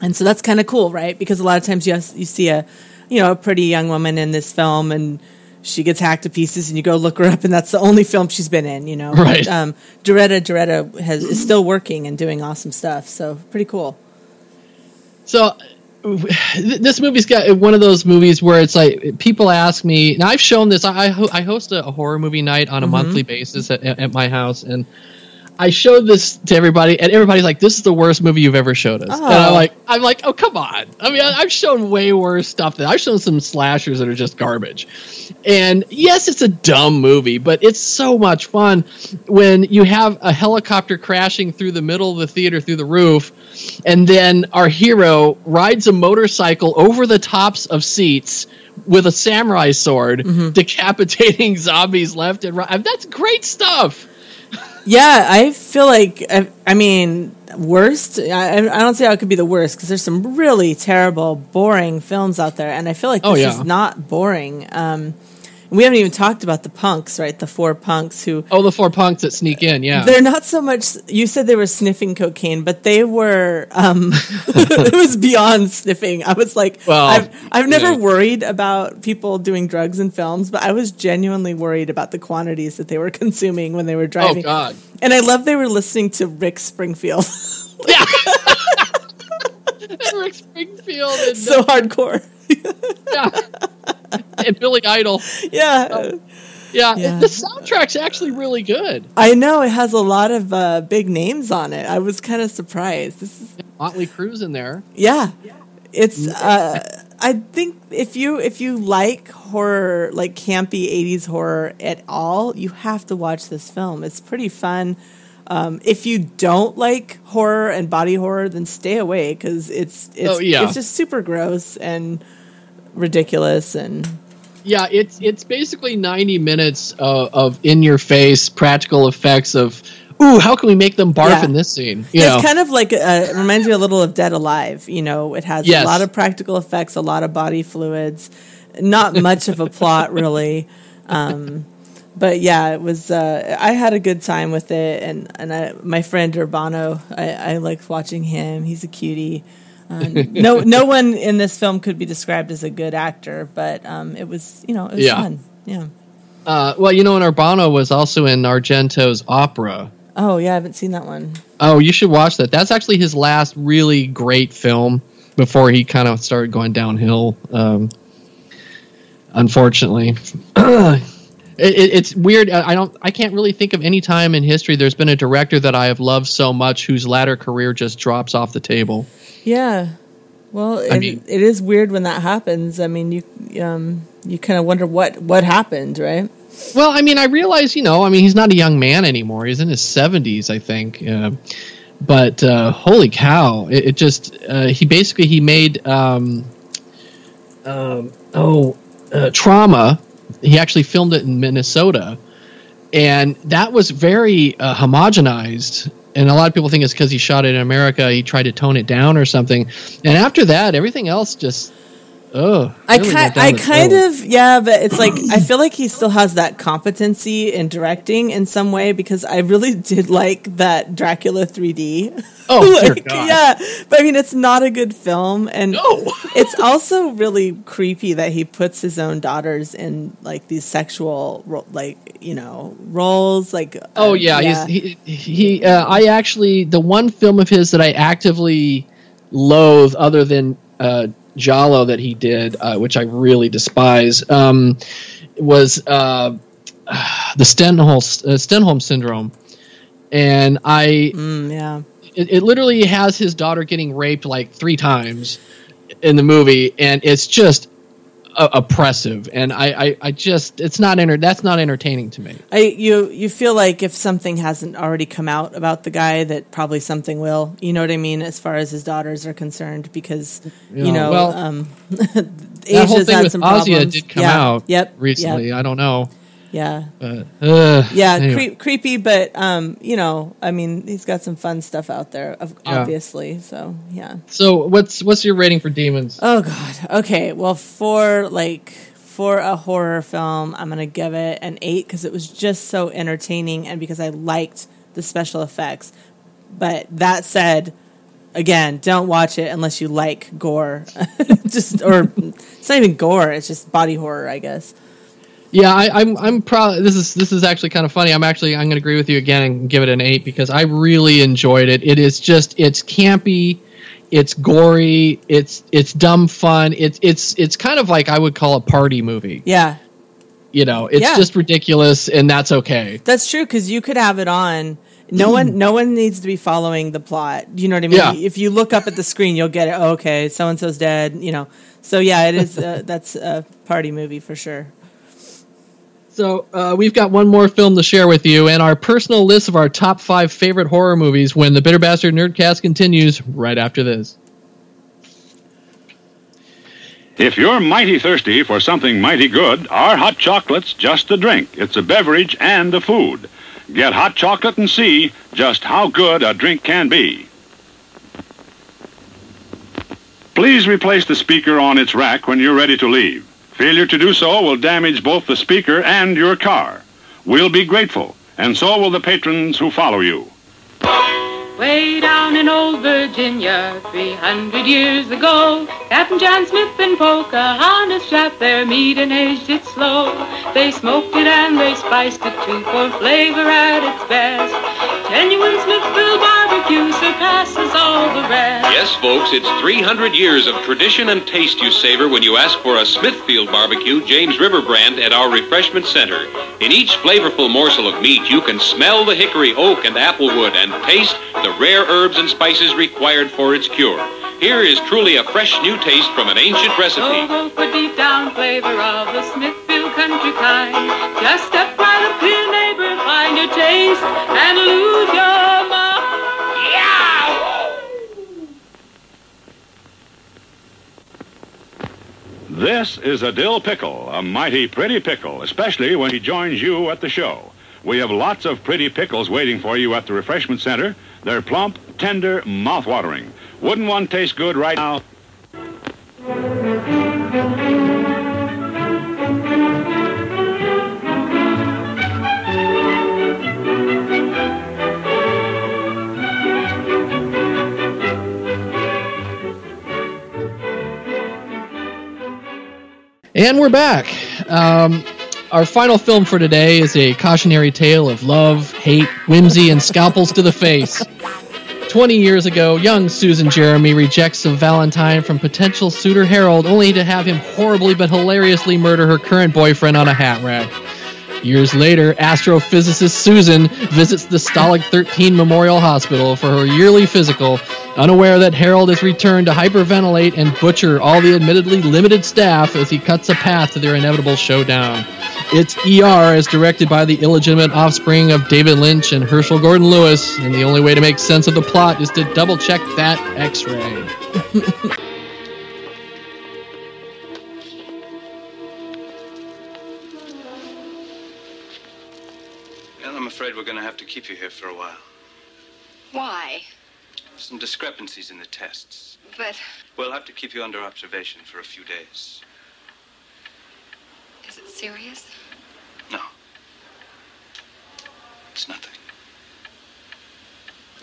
and so that's kind of cool, right? Because a lot of times you you see a you know a pretty young woman in this film and. She gets hacked to pieces, and you go look her up, and that's the only film she's been in. You know, Right. But, um, Doretta Doretta has is still working and doing awesome stuff. So pretty cool. So th- this movie's got one of those movies where it's like people ask me. Now I've shown this. I I, host a, horror movie night on a Mhm. monthly basis at, at my house, and I showed this to everybody, and everybody's like, "This is the worst movie you've ever showed us." And I'm Oh. like, "I'm like, oh come on! I mean, I, I've shown way worse stuff. That I've shown some slashers that are just garbage." And yes, it's a dumb movie, but it's so much fun when you have a helicopter crashing through the middle of the theater through the roof, and then our hero rides a motorcycle over the tops of seats with a samurai sword, decapitating zombies left and right. That's great stuff. Yeah, I feel like I, I mean worst. I, I don't see how it could be the worst because there's some really terrible, boring films out there, and I feel like Oh, this yeah. is not boring. Um, we haven't even talked about the punks, right? The four punks who Oh, the four punks that sneak in, yeah. they're not so much. You said they were sniffing cocaine, but they were. Um, it was beyond sniffing. I was like, Well, I've, I've never worried about people doing drugs in films, but I was genuinely worried about the quantities that they were consuming when they were driving. Oh. God. And I love they were listening to Rick Springfield. Yeah. Rick Springfield and, so hardcore. yeah. and Billy Idol. Yeah. Yeah, Yeah. the soundtrack's actually really good. I know it has a lot of uh, big names on it. I was kind of surprised. This is Motley Crue's in there. yeah. It's uh I think if you if you like horror like campy 80s horror at all, you have to watch this film. It's pretty fun. Um, if you don't like horror and body horror, then stay away because it's it's Oh, yeah. it's just super gross and ridiculous and Yeah, it's it's basically ninety minutes of, of in your face practical effects of ooh, how can we make them barf Yeah. in this scene? You know, It's kind of like uh, it reminds me a little of Dead Alive. You know, it has Yes. a lot of practical effects, a lot of body fluids, not much of a plot really. Um, but yeah, it was. Uh, I had a good time with it, and and I, my friend Urbano, I, I liked watching him. He's a cutie. Uh, no, no one in this film could be described as a good actor, but um, it was, you know, it was Yeah. fun. Yeah. uh, well, you know, and Urbano was also in Argento's opera. Oh yeah, I haven't seen that one. Oh, you should watch that. That's actually his last really great film before he kind of started going downhill. Um, unfortunately, it, it, it's weird. I I don't. I can't really think of any time in history there's been a director that I have loved so much whose latter career just drops off the table. Yeah. Well, it, mean- it is weird when that happens. I mean, you um, you kind of wonder what what happened, right? Well, I mean, I realize, you know, I mean, he's not a young man anymore. He's in his seventies, I think. Uh, but uh, holy cow! It, it just uh, he basically he made um, um, oh uh, trauma. He actually filmed it in Minnesota, and that was very uh, homogenized. And a lot of people think it's because he shot it in America. He tried to tone it down or something. And after that, everything else just oh. I really ki- went down I kind toilet. of yeah, but it's like I feel like he still has that competency in directing in some way because I really did like that Dracula 3D. Oh, dear Like, God. yeah, but I mean it's not a good film, and No. it's also really creepy that he puts his own daughters in like these sexual ro- like you know roles like Oh uh, yeah, he's he, he uh, I actually the one film of his that I actively loathe other than uh, Giallo that he did, uh, which I really despise, um, was uh, the Stenholm, uh, Stenholm syndrome, and I Mm, yeah. it, it literally has his daughter getting raped like three times in the movie, and it's just uh, oppressive. And I, I, I just it's not enter- that's not entertaining to me. I you you feel like if something hasn't already come out about the guy, that probably something will. You know what I mean, as far as his daughters are concerned, because you know, well, um, Asia's had some Ozia problems. did come Yeah. out Yep. recently. Yep. I don't know. Yeah. But, uh, Yeah, anyway. creep, creepy, but um, you know, I mean, he's got some fun stuff out there, of- Yeah. obviously. So yeah. So what's what's your rating for Demons? Oh God. Okay. Well, for like for a horror film, I'm gonna give it an eight because it was just so entertaining and because I liked the special effects. But that said, again, don't watch it unless you like gore. just or it's not even gore; it's just body horror, I guess. Yeah, I, I'm I'm proud. This is this is actually kind of funny. I'm actually I'm going to agree with you again and give it an eight because I really enjoyed it. It is just it's campy, it's gory, it's it's dumb fun. It's it's it's kind of like I would call a party movie. Yeah, You know, it's Yeah. just ridiculous and that's okay. That's true because you could have it on. No one, no one needs to be following the plot. You know what I mean? Yeah. If you look up at the screen, you'll get it. Oh, okay, so and so's dead. You know. So yeah, it is. Uh, that's a party movie for sure. So uh, we've got one more film to share with you, and our personal list of our top five favorite horror movies. When the Bitter Bastard Nerdcast continues right after this. If you're mighty thirsty for something mighty good, our hot chocolate's just a drink. It's a beverage and a food. Get hot chocolate and see just how good a drink can be. Please replace the speaker on its rack when you're ready to leave. Failure to do so will damage both the speaker and your car. We'll be grateful, and so will the patrons who follow you. Way down in old Virginia, 300 years ago, Captain John Smith and Pocahontas shot their meat and aged it slow. They smoked it and they spiced it too for flavor at its best. Genuine Smithfield barbecue surpasses all the rest. Yes, folks, it's 300 years of tradition and taste you savor when you ask for a Smithfield barbecue James River brand at our refreshment center. In each flavorful morsel of meat, you can smell the hickory, oak, and applewood and taste the rare herbs and spices required for its cure. Here is truly a fresh new taste from an ancient So recipe. Oh, oh, go for deep down flavor of the Smithfield country kind. Just step right up to your neighbor, find your taste, and lose your mind. Yeah! This is a dill pickle, a mighty pretty pickle, especially when he joins you at the show. We have lots of pretty pickles waiting for you at the refreshment center. They're plump, tender, mouth-watering. Wouldn't one taste good right now? And we're back. Um, our final film for today is a cautionary tale of love, hate, whimsy, and scalpels to the face. 20 years ago, young Susan Jeremy rejects a Valentine from potential suitor Harold only to have him horribly but hilariously murder her current boyfriend on a hat rack. Years later, astrophysicist Susan visits the Stalag 13 Memorial Hospital for her yearly physical, unaware that Harold has returned to hyperventilate and butcher all the admittedly limited staff as he cuts a path to their inevitable showdown. It's ER as directed by the illegitimate offspring of David Lynch and Herschell Gordon Lewis, and the only way to make sense of the plot is to double check that x ray. Well, I'm afraid we're going to have to keep you here for a while. Why? Some discrepancies in the tests. But We'll have to keep you under observation for a few days. is it serious? No. It's nothing.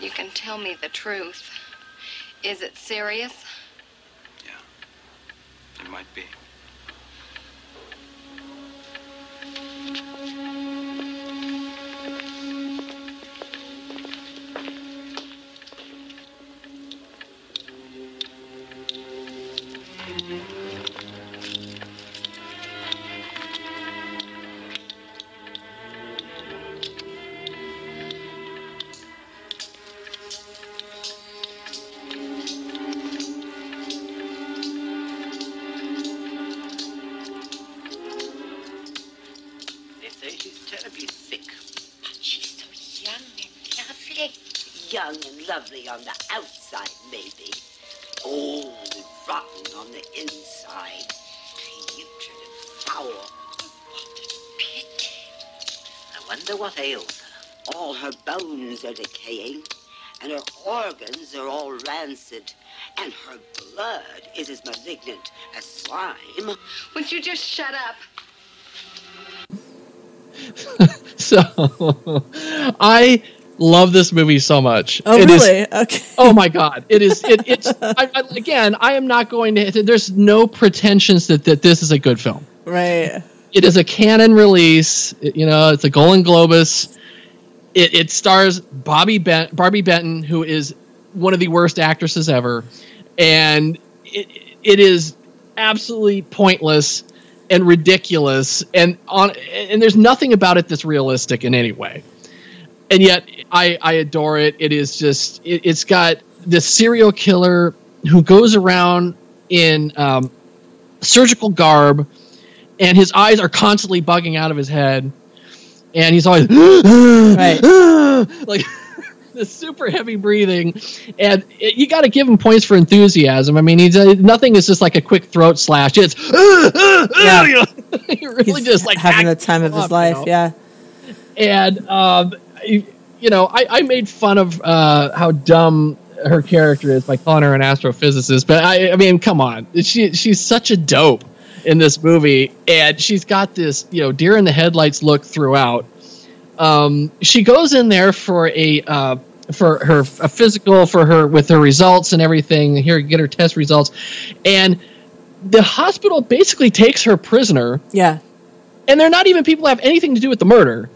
You can tell me the truth. Is it serious? Yeah. It might be. Organs are all rancid, and her blood is as malignant as slime. Would you just shut up? so I love this movie so much. Oh, It is- really? Okay. Oh my god! It is. It, it's I, I, again. I am not going to. There's no pretensions that that this is a good film. Right. It is a Cannon release. It- you know, it's a Golan-Globus. It, it stars Bobby ben, Barbi Benton, who is one of the worst actresses ever, and it, it is absolutely pointless and ridiculous, and on and there's nothing about it that's realistic in any way. And yet, I I adore it. It is just it, it's got this serial killer who goes around in um, surgical garb, and his eyes are constantly bugging out of his head, and he's always like the super heavy breathing, and it, you got to give him points for enthusiasm. I mean, he's uh, nothing is just like a quick throat slash. It's Yeah. you know, he really He's just like having the time of his up, you life. know? Yeah. and um, you, you know, I, I made fun of uh, how dumb her character is by calling her an astrophysicist, but I, I mean, come on, she she's such a dope in this movie, and she's got this you know deer in the headlights look throughout. Um, she goes in there for a uh, for her a physical for her with her results and everything. Here, get her test results, and the hospital basically takes her prisoner Yeah. and they're not even people who have anything to do with the murder.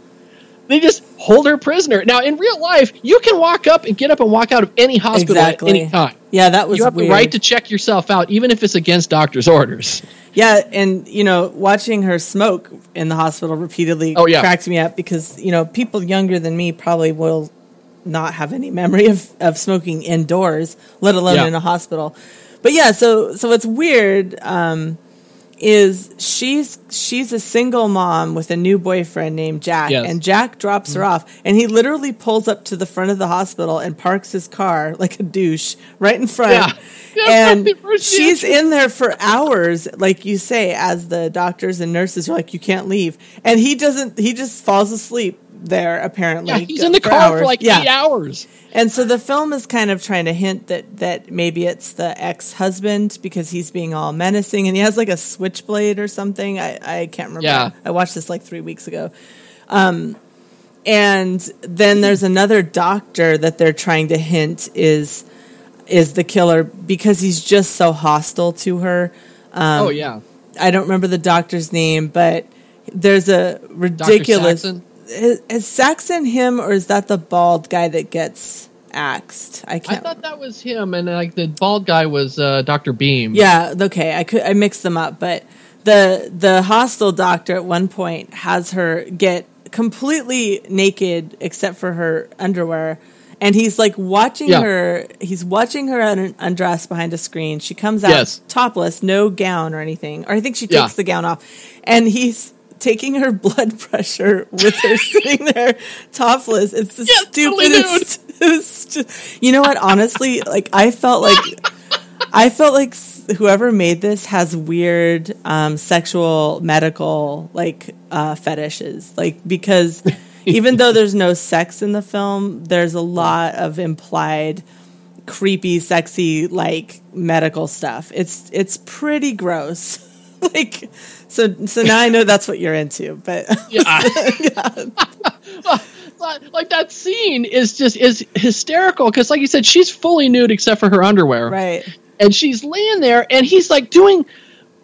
They just hold her prisoner. Now, in real life, you can walk up and get up and walk out of any hospital Exactly. at any time. Yeah, that was you have weird. the right to check yourself out, even if it's against doctor's orders. Yeah, and you know, watching her smoke in the hospital repeatedly Oh, yeah. cracked me up because you know people younger than me probably will not have any memory of, of smoking indoors, let alone Yeah. in a hospital. But yeah, so so it's weird um, is she's she's a single mom with a new boyfriend named Jack, Yes. Mm-hmm. and Jack drops her off, and he literally pulls up to the front of the hospital and parks his car like a douche right in front. Yeah. Yeah, and she's in there for hours, like you say, as the doctors and nurses are like, you can't leave, and he doesn't. He just falls asleep there. Apparently, Yeah, he's in the car for like eight hours. and so the film is kind of trying to hint that that maybe it's the ex husband because he's being all menacing and he has like a switchblade or something. I, I can't remember. Yeah. I watched this like three weeks ago. Um, and then there's another doctor that they're trying to hint is is the killer because he's just so hostile to her. Um, oh yeah, I don't remember the doctor's name, but there's a ridiculous. Saxon? Is, is Saxon him or is that the bald guy that gets axed? I I can't. thought that was him, and like the bald guy was uh, Doctor Beam. yeah, okay. I could I mixed them up, but the the hostile doctor at one point has her get completely naked except for her underwear. And he's like watching Yeah. her. He's watching her un- undress behind a screen. She comes out Yes. topless, no gown or anything. Or I think she takes Yeah. the gown off, and he's taking her blood pressure with her sitting there topless. It's the totally stupidest. It's just, you know what? Honestly, like I felt like I felt like whoever made this has weird um, sexual medical like uh, fetishes, like because even though there's no sex in the film, there's a lot of implied creepy, sexy like medical stuff. It's it's pretty gross. like so so now I know that's what you're into, but But, like that scene is just is hysterical because, like you said, she's fully nude except for her underwear, right? And she's laying there, and he's like doing,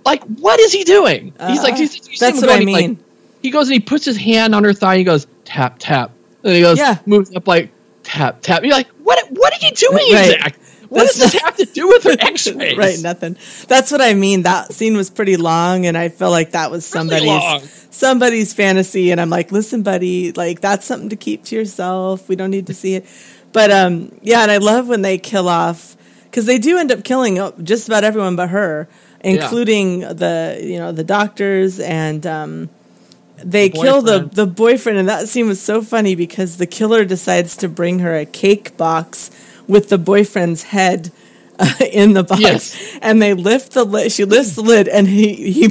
like, what is he doing? he's like, Uh, he's, that's him what I going, he, like, mean. he goes and he puts his hand on her thigh. And he goes tap tap, and he goes Yeah. moves up like tap tap. You're like, what? What are you doing, Right. Zach? What does this have to do with her X-rays? right, nothing. That's what I mean. That scene was pretty long, and I feel like that was somebody's long. somebody's fantasy. And I'm like, listen, buddy, like that's something to keep to yourself. We don't need to see it. But um, yeah, and I love when they kill off because they do end up killing uh, just about everyone but her, including the you know the doctors and um, they The kill the the boyfriend. And that scene was so funny because the killer decides to bring her a cake box with the boyfriend's head uh, in the box, Yes. and they lift the lid. She lifts the lid, and he he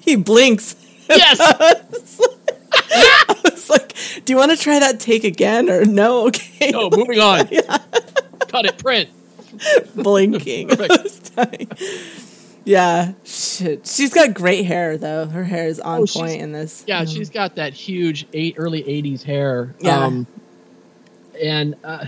he blinks. Yes. I was like, "Do you want to try that take again or no?" Okay, No, moving on. Cut it. Print. blinking. I was dying. yeah, shit. She's got great hair though. Her hair is on Oh, point in this. Yeah, she's got that huge eight early '80s hair. Yeah. Um, and uh,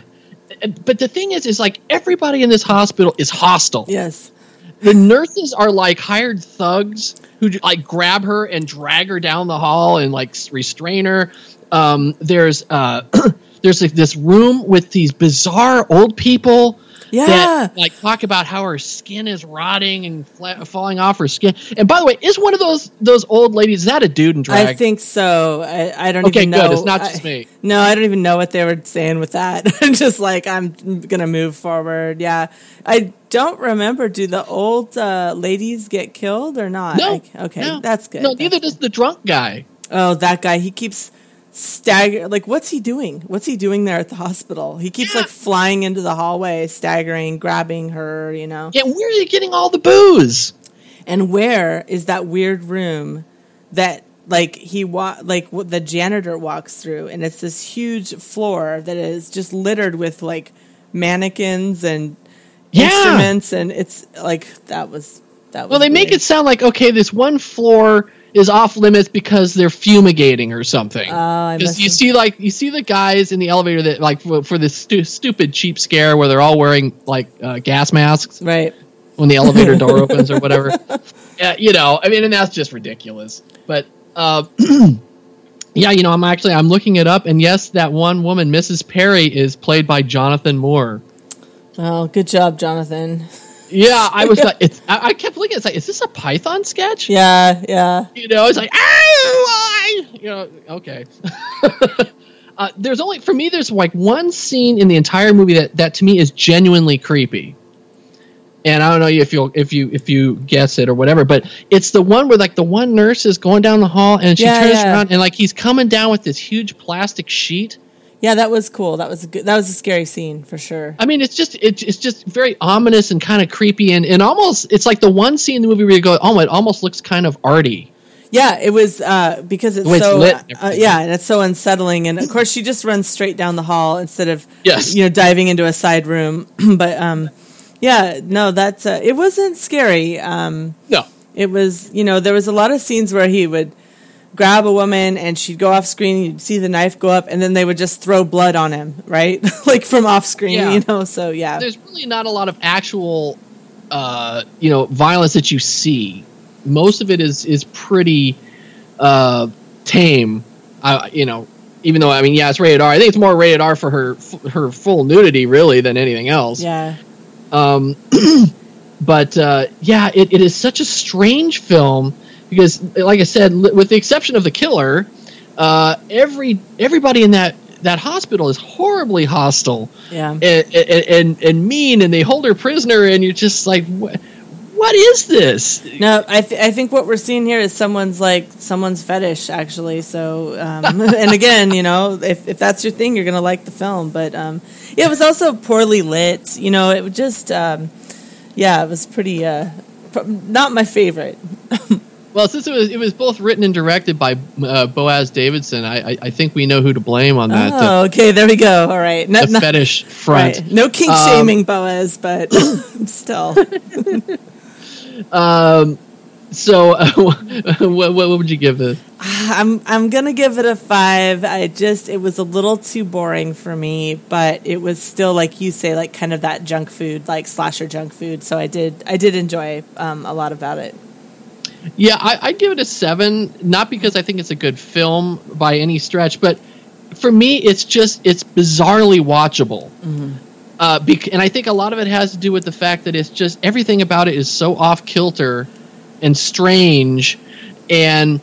but the thing is, is like everybody in this hospital is hostile. Yes. The nurses are like hired thugs who like grab her and drag her down the hall and like restrain her. Um, there's uh, there's like this room with these bizarre old people. Yeah. That, like talk about how her skin is rotting and fla- falling off her skin. And by the way, is one of those those old ladies is that a dude in drag? I think so. I, I don't Okay, even good. know. It's not just I- me. No, I don't even know what they were saying with that. I'm just like I'm gonna move forward. Yeah, I don't remember. Do the old uh, ladies get killed or not? No. I- okay, No. that's good. No, neither does the drunk guy. Oh, that guy. He keeps stagger. Like, what's he doing? What's he doing there at the hospital? He keeps like flying into the hallway, staggering, grabbing her. You know. Yeah, where are you getting all the booze? And where is that weird room that like he wa- like what the janitor walks through and it's this huge floor that is just littered with like mannequins and Yeah. instruments and it's like that was that was Well, they make it sound like okay, this one floor is off limits because they're fumigating or something. Because must you see, like you see the guys in the elevator that like for, for this stu- stupid cheap scare where they're all wearing like uh, gas masks, right? When the elevator door opens or whatever. Yeah, you know, I mean, and that's just ridiculous. But uh, yeah, you know, I'm actually I'm looking it up, and yes, that one woman, Mrs. Perry, is played by Jonathan Moore. Oh, good job, Jonathan. Yeah, I was like, it's, I, I kept looking. It's like, is this a Python sketch? Yeah, yeah. You know, it's like, oh, I, you know, okay. uh, there's only for me. There's like one scene in the entire movie that that to me is genuinely creepy. And I don't know if you if you if you guess it or whatever, but it's the one where like the one nurse is going down the hall and she Yeah, turns yeah. around and like he's coming down with this huge plastic sheet. Yeah, that was cool. That was a good. That was a scary scene for sure. I mean, it's just it, it's just very ominous and kind of creepy and, and almost it's like the one scene in the movie where you go, oh, it almost looks kind of arty. Yeah, it was uh, because it's it's so and uh, yeah, and it's so unsettling. And of course, she just runs straight down the hall instead of Yes. you know, diving into a side room. but um, yeah, no, that's uh, it wasn't scary. Um, no, it was you know there was a lot of scenes where he would grab a woman and she'd go off screen. You'd see the knife go up, and then they would just throw blood on him, right? like from off screen, Yeah. you know. So yeah, There's really not a lot of actual, uh, you know, violence that you see. Most of it is is pretty uh, tame. Uh, you know, even though I mean, yeah, it's rated R. I think it's more rated R for her her full nudity, really, than anything else. yeah. Um, but uh, yeah, it, it is such a strange film because, like I said, with the exception of the killer, uh, every everybody in that that hospital is horribly hostile Yeah. and, and, and, mean, and they hold her prisoner, and you're just like, what, what is this? No, I th- I think what we're seeing here is someone's like someone's fetish actually. So um, and again, you know, if if that's your thing, you're gonna like the film. But um, it was also poorly lit. You know, it was just um, yeah, it was pretty uh, not my favorite. Well, since it was it was both written and directed by uh, Boaz Davidson, I, I I think we know who to blame on that. oh, okay, there we go. All right, the, the fetish front. right. No kink Um, shaming, Boaz, but still. Um, so uh, what, what what would you give it? I'm I'm gonna give it a five. I just it was a little too boring for me, but it was still like you say, like kind of that junk food, like slasher junk food. So I did I did enjoy um, a lot about it. Yeah, I, I'd give it a seven. Not because I think it's a good film by any stretch, but for me, it's just it's bizarrely watchable. Mm-hmm. Uh, bec- and I think a lot of it has to do with the fact that it's just everything about it is so off kilter and strange, and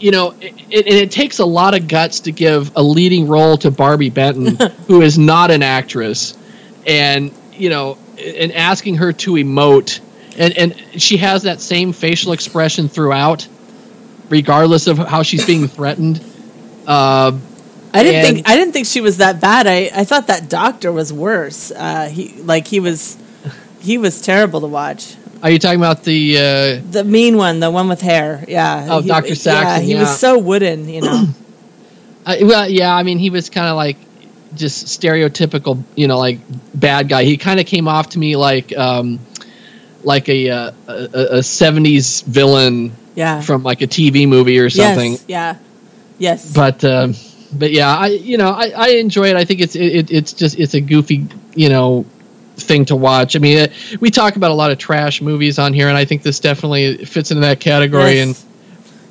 you know, it, it, and it takes a lot of guts to give a leading role to Barbi Benton, who is not an actress, and you know, and asking her to emote, and and she has that same facial expression throughout, regardless of how she's being threatened. Uh, I didn't and- think I didn't think she was that bad. I, I thought that doctor was worse. Uh, he like he was he was terrible to watch. Are you talking about the? Uh, The mean one, the one with hair. Yeah. Oh, He- Dr. Yeah, he yeah. was so wooden. You know. uh, well, yeah. I mean, he was kind of like just stereotypical, you know, like bad guy. He kind of came off to me like um, like a uh, a, a '70s villain Yeah. from like a TV movie or something. Yes. Yeah. Yes. But um, but yeah, I you know I, I enjoy it. I think it's it, it's just it's a goofy you know thing to watch. I mean, uh, we talk about a lot of trash movies on here, and I think this definitely fits into that category. Yes.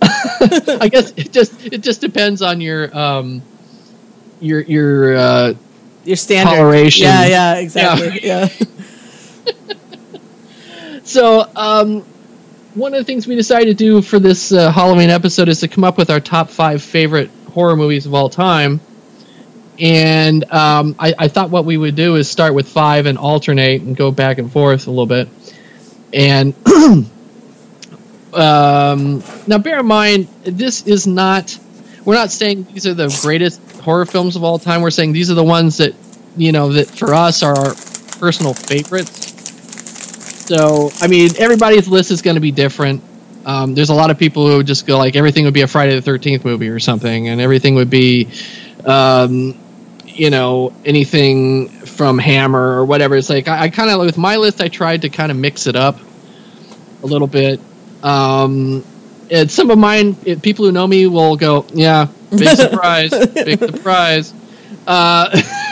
And I guess it just it just depends on your um your your uh, Your standard toleration. Yeah. Yeah. Exactly. Yeah. So, um, one of the things we decided to do for this uh, Halloween episode is to come up with our top five favorite horror movies of all time. And um, I, I thought what we would do is start with five and alternate and go back and forth a little bit. And um, now, bear in mind, this is not. We're not saying these are the greatest horror films of all time. We're saying these are the ones that you know that for us are our personal favorites. So, I mean, everybody's list is going to be different. Um, there's a lot of people who would just go like everything would be a Friday the Thirteenth movie or something, and everything would be, um, you know, anything from Hammer or whatever. It's like I, I kind of with my list, I tried to kind of mix it up a little bit. Um, and some of mine, it, people who know me will go, "Yeah, big surprise, big surprise." Uh,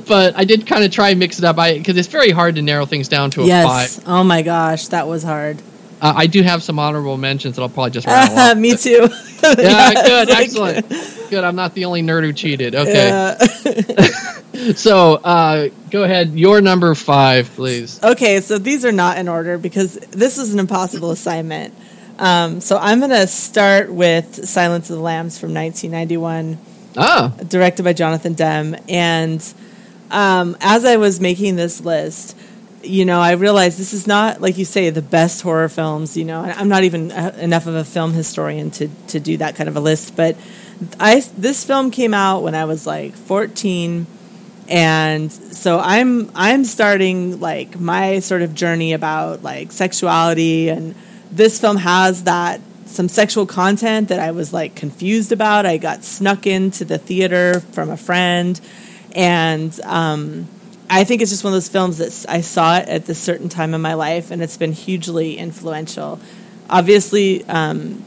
but I did kind of try and mix it up because it's very hard to narrow things down to a yes. five. Oh my gosh, that was hard. Uh, I do have some honorable mentions that I'll probably just rattle off. Me too. Yeah, Yeah, good, like- excellent, good. I'm not the only nerd who cheated. Okay, Yeah. so uh, go ahead. Your number five, please. Okay, so these are not in order because this is an impossible assignment. Um, so I'm going to start with Silence of the Lambs from 1991, Ah, directed by Jonathan Demme. And um, as I was making this list, you know, I realized this is not, like you say, the best horror films. You know, I'm not even uh, enough of a film historian to, to do that kind of a list. But I this film came out when I was like 14 and so i'm i'm starting like my sort of journey about like sexuality and this film has that some sexual content that i was like confused about i got snuck into the theater from a friend and um, i think it's just one of those films that I saw it at this certain time in my life and it's been hugely influential obviously um,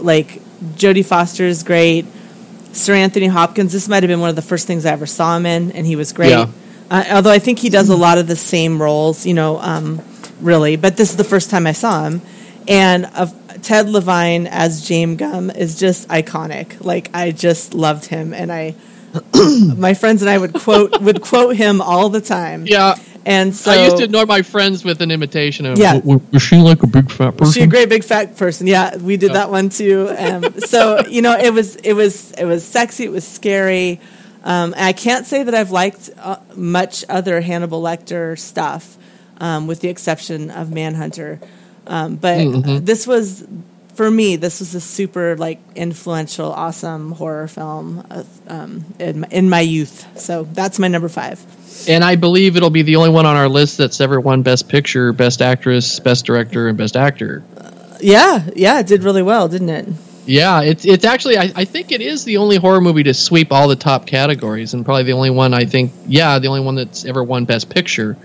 like jodie foster is great Sir Anthony Hopkins. This might have been one of the first things I ever saw him in, and he was great. Yeah. Uh, although I think he does a lot of the same roles, you know, um, really. But this is the first time I saw him, and of Ted Levine as James Gumb is just iconic. Like I just loved him, and I, my friends and I would quote would quote him all the time. Yeah. And so I used to annoy my friends with an imitation of. Yeah. "W- w- Was she like a big fat person? She a great big fat person. Yeah, we did that one too. Um, so you know, it was it was it was sexy. It was scary. Um, and I can't say that I've liked uh, much other Hannibal Lecter stuff, um, with the exception of Manhunter. Um, but Mhm. this was for me. This was a super like influential, awesome horror film uh, um, in, my, in my youth. So that's my number five. And I believe it'll be the only one on our list that's ever won Best Picture, Best Actress, Best Director, and Best Actor. Yeah, yeah, it did really well, didn't it? Yeah, it's it's actually I, I think it is the only horror movie to sweep all the top categories, and probably the only one I think yeah the only one that's ever won Best Picture.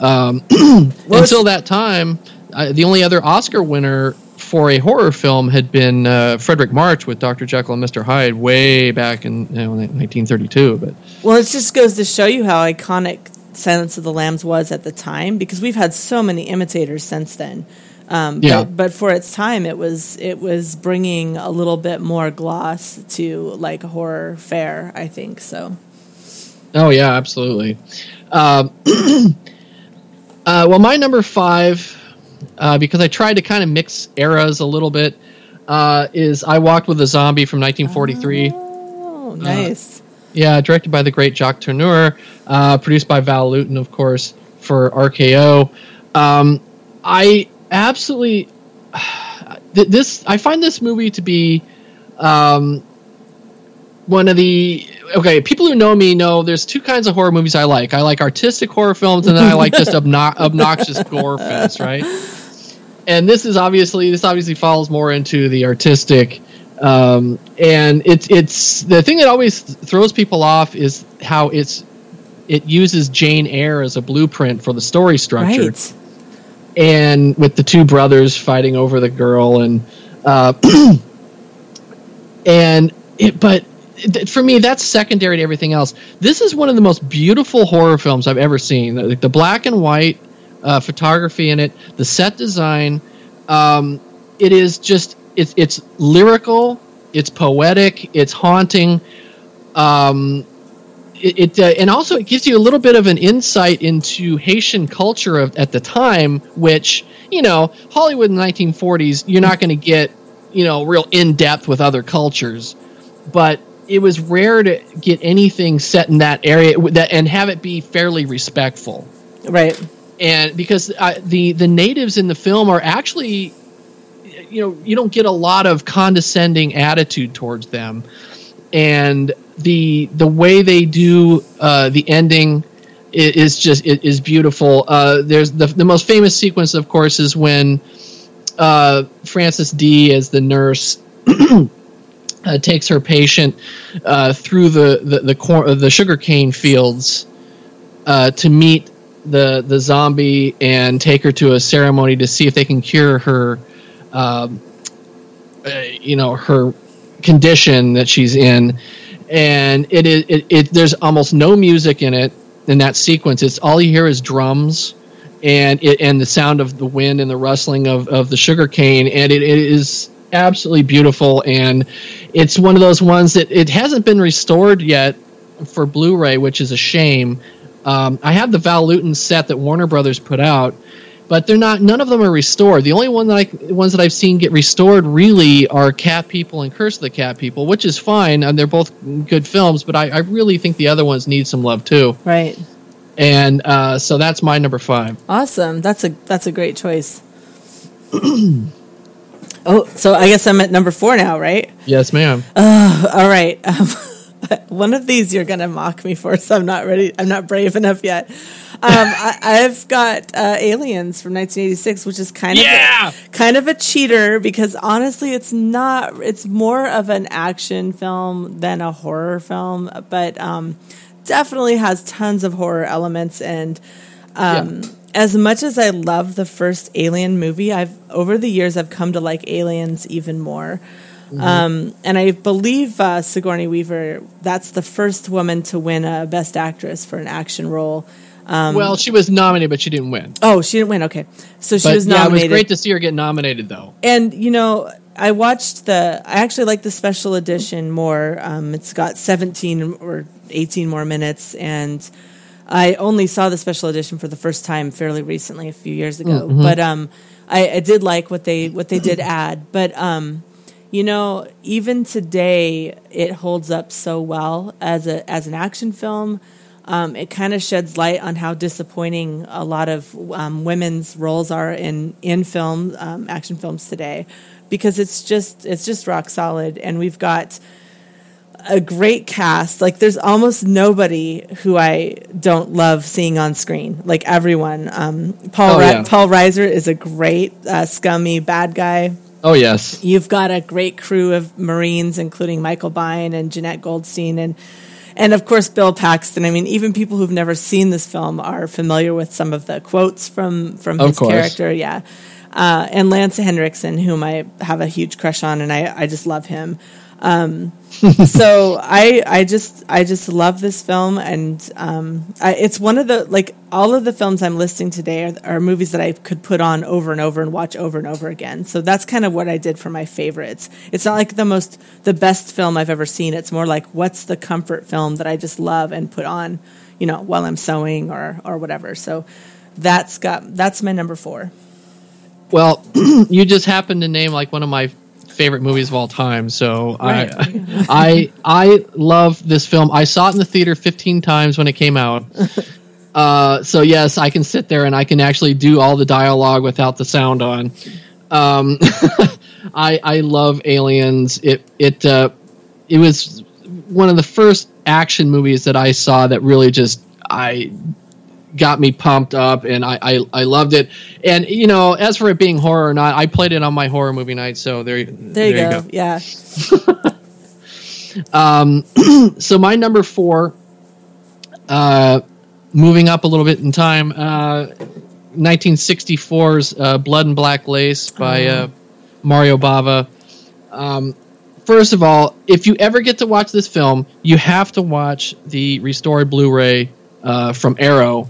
Um, until that time, uh, the only other Oscar winner for a horror film had been uh, Fredric March with Dr. Jekyll and Mr. Hyde way back in you know, 1932. But Well, it just goes to show you how iconic Silence of the Lambs was at the time, because we've had so many imitators since then. Um, Yeah. But, but for its time, it was it was bringing a little bit more gloss to like horror fare. I think so. Oh yeah, absolutely. Um, uh, well, my number five, uh, because I tried to kind of mix eras a little bit, uh, is I Walked with a Zombie from 1943. Oh, nice. Yeah, directed by the great Jacques Tourneur, uh, produced by Val Lewton, of course, for RKO. Um, I absolutely th- this. I find this movie to be um, one of the okay. People who know me know there's two kinds of horror movies I like. I like artistic horror films, and then I like just obno- obnoxious gore films, right? And this is obviously this obviously falls more into the artistic. Um, and it's it's the thing that always throws people off is how it's it uses Jane Eyre as a blueprint for the story structure. Right. And with the two brothers fighting over the girl and uh, and it, but th- for me that's secondary to everything else. This is one of the most beautiful horror films I've ever seen. The, the black and white uh, photography in it, the set design, um, it is just it's it's lyrical, it's poetic, it's haunting. Um, it, it uh, and also it gives you a little bit of an insight into Haitian culture of, at the time, which you know Hollywood in the 1940s. You're not going to get you know real in depth with other cultures, but it was rare to get anything set in that area that and have it be fairly respectful, right? And because uh, the the natives in the film are actually, you know, you don't get a lot of condescending attitude towards them, and the the way they do uh, the ending is, is just is, is beautiful. Uh, there's the the most famous sequence, of course, is when uh, Frances Dee as the nurse. Uh, takes her patient uh, through the the the, cor- the sugarcane fields uh, to meet the the zombie and take her to a ceremony to see if they can cure her, um, uh, you know, her condition that she's in. And it is it, it there's almost no music in it in that sequence. It's all you hear is drums and it and the sound of the wind and the rustling of of the sugar cane and it, it is absolutely beautiful and it's one of those ones that it hasn't been restored yet for blu-ray which is a shame um, i have the Val Lewton set that warner brothers put out but they're not none of them are restored the only one that i ones that i've seen get restored really are cat people and curse of the cat people which is fine and they're both good films but i, I really think the other ones need some love too Right. and uh, so that's my number five Awesome. That's a that's a great choice. oh, so I guess I'm at number four now, right? yes ma'am Uh, all right. Um, one of these you're gonna mock me for, so I'm not ready. I'm not brave enough yet. Um, I, I've got uh, Aliens from 1986, which is kind Yeah! of a, kind of a cheater because honestly, it's not. It's more of an action film than a horror film, but um, definitely has tons of horror elements and. Um, As much as I love the first Alien movie, I've over the years I've come to like Aliens even more. Mhm. Um, and I believe uh, Sigourney Weaver, that's the first woman to win a Best Actress for an action role. Um, well, she was nominated, but she didn't win. oh, she didn't win. Okay, so she But, was yeah, it was great to see her get nominated, though. And you know, I watched the. I actually like the special edition more. Um, it's got seventeen or eighteen more minutes, and I only saw the special edition for the first time fairly recently, a few years ago. Mhm. But um, I, I did like what they what they did add. But um, you know, even today, it holds up so well as a as an action film. Um, it kind of sheds light on how disappointing a lot of um, women's roles are in in film um, action films today, because it's just it's just rock solid, and we've got a great cast. Like there's almost nobody who I don't love seeing on screen. Like everyone, um, Paul Oh, Ri- yeah. Paul Reiser is a great uh, scummy bad guy. Oh yes, You've got a great crew of Marines, including Michael Biehn and Jenette Goldstein, and and of course Bill Paxton. I mean, even people who've never seen this film are familiar with some of the quotes from from Of his course. character. Yeah, uh, and Lance Henriksen, whom I have a huge crush on, and I I just love him. Um, so I I just I just love this film, and um, I, it's one of the like all of the films I'm listing today are, are movies that I could put on over and over and watch over and over again. So that's kind of what I did for my favorites. It's not like the most the best film I've ever seen. It's more like what's the comfort film that I just love and put on, you know, while I'm sewing or or whatever. So that's got that's my number four. Well, you just happened to name like one of my favorite movies of all time. So Right. I, I I love this film. I saw it in the theater 15 times when it came out. Uh, so yes, I can sit there and I can actually do all the dialogue without the sound on. Um, I I love Aliens. It it uh, it was one of the first action movies that I saw that really just I got me pumped up and I, I, I loved it. And you know, as for it being horror or not, I played it on my horror movie night, so there, There you, go. Yeah. Um, so my number four, uh, moving up a little bit in time, uh, 1964's uh, Blood and Black Lace by Oh. uh, Mario Bava. Um, first of all, if you ever get to watch this film, you have to watch the restored Blu-ray uh, from Arrow.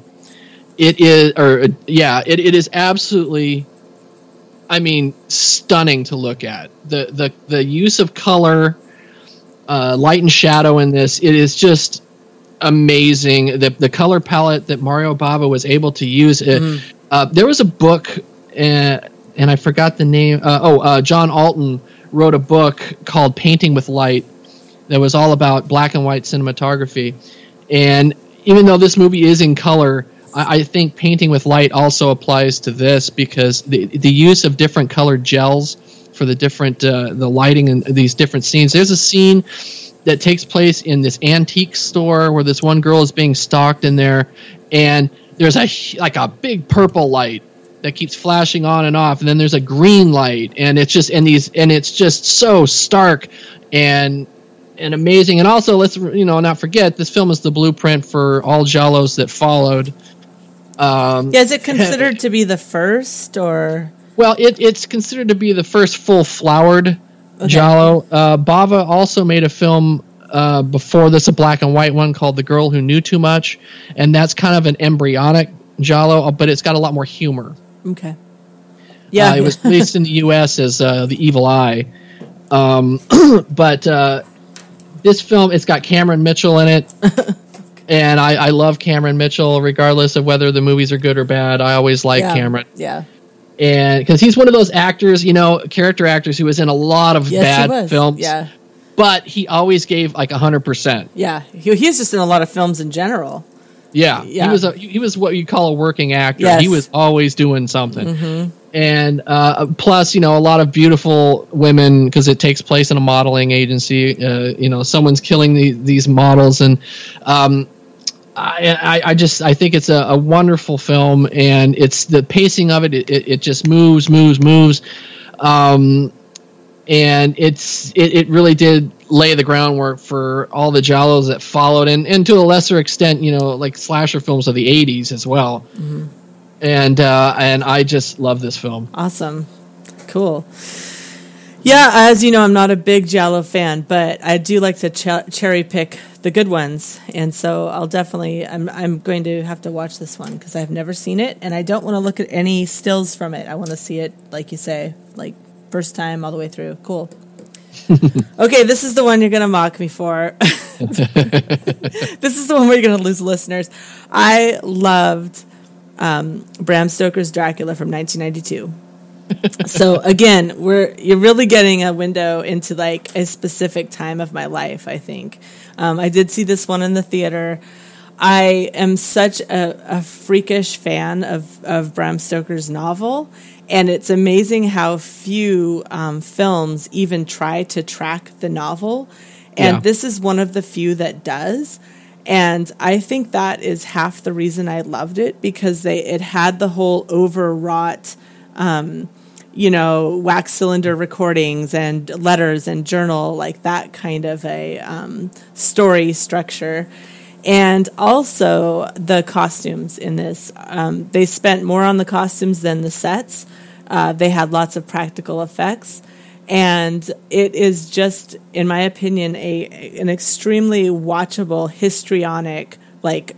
It is, or yeah, it, it is absolutely. I mean, stunning to look at. The the the use of color, uh, light and shadow in this. It is just amazing. The the color palette that Mario Bava was able to use. It, uh, there was a book, uh, and I forgot the name. Uh, oh, uh, John Alton wrote a book called Painting with Light that was all about black and white cinematography. And even though this movie is in color, I, think Painting with Light also applies to this because the the use of different colored gels for the different uh, the lighting and these different scenes. There's a scene that takes place in this antique store where this one girl is being stalked in there, and there's a like a big purple light that keeps flashing on and off, and then there's a green light, and it's just and these and it's just so stark and and amazing. And also, let's you know not forget this film is the blueprint for all Giallos that followed. Um, Yeah, is it considered to be the first or well, it, it's considered to be the first full flowered Giallo. Uh, Bava also made a film uh, before this, a black and white one called "The Girl Who Knew Too Much," and that's kind of an embryonic Giallo, but it's got a lot more humor. okay? Yeah, Uh, it was released in the U.S. as uh, The Evil Eye, um, but uh, this film it's got Cameron Mitchell in it, and I, I love Cameron Mitchell regardless of whether the movies are good or bad. I always like yeah. Cameron Yeah. and because he's one of those actors, you know, character actors who was in a lot of Yes, bad films. Yeah. but he always gave like hundred percent. Yeah. He, he's just in a lot of films in general. Yeah, Yeah. he was a, he was what you call a working actor. Yes. He was always doing something. Mhm. And uh, plus, you know, a lot of beautiful women because it takes place in a modeling agency. Uh, you know, someone's killing the, these models, and um, I, I, just I think it's a, a wonderful film, and it's the pacing of it. It, it, just moves, moves, moves, um, and it's it, it really did lay the groundwork for all the Giallos that followed, and and to a lesser extent, you know, like slasher films of the '80s as well. Mhm. And uh, and I just love this film. Awesome. Cool. Yeah, as you know, I'm not a big Giallo fan, but I do like to ch- cherry pick the good ones, and so I'll definitely I'm I'm going to have to watch this one because I've never seen it, and I don't want to look at any stills from it. I want to see it, like you say, like first time all the way through. Cool. okay, this is the one you're going to mock me for. this is the one where you're going to lose listeners. I loved um, Bram Stoker's Dracula from 1992 so again, we're you're really getting a window into like a specific time of my life. I think um, I did see this one in the theater. I am such a, a freakish fan of of Bram Stoker's novel, and it's amazing how few um, films even try to track the novel, and Yeah. this is one of the few that does. And I think that is half the reason I loved it because they it had the whole overwrought um, you know, wax cylinder recordings and letters and journal, like that kind of a um, story structure. And also the costumes in this. Um, they spent more on the costumes than the sets. Uh, they had lots of practical effects. And it is just, in my opinion, a an extremely watchable, histrionic, like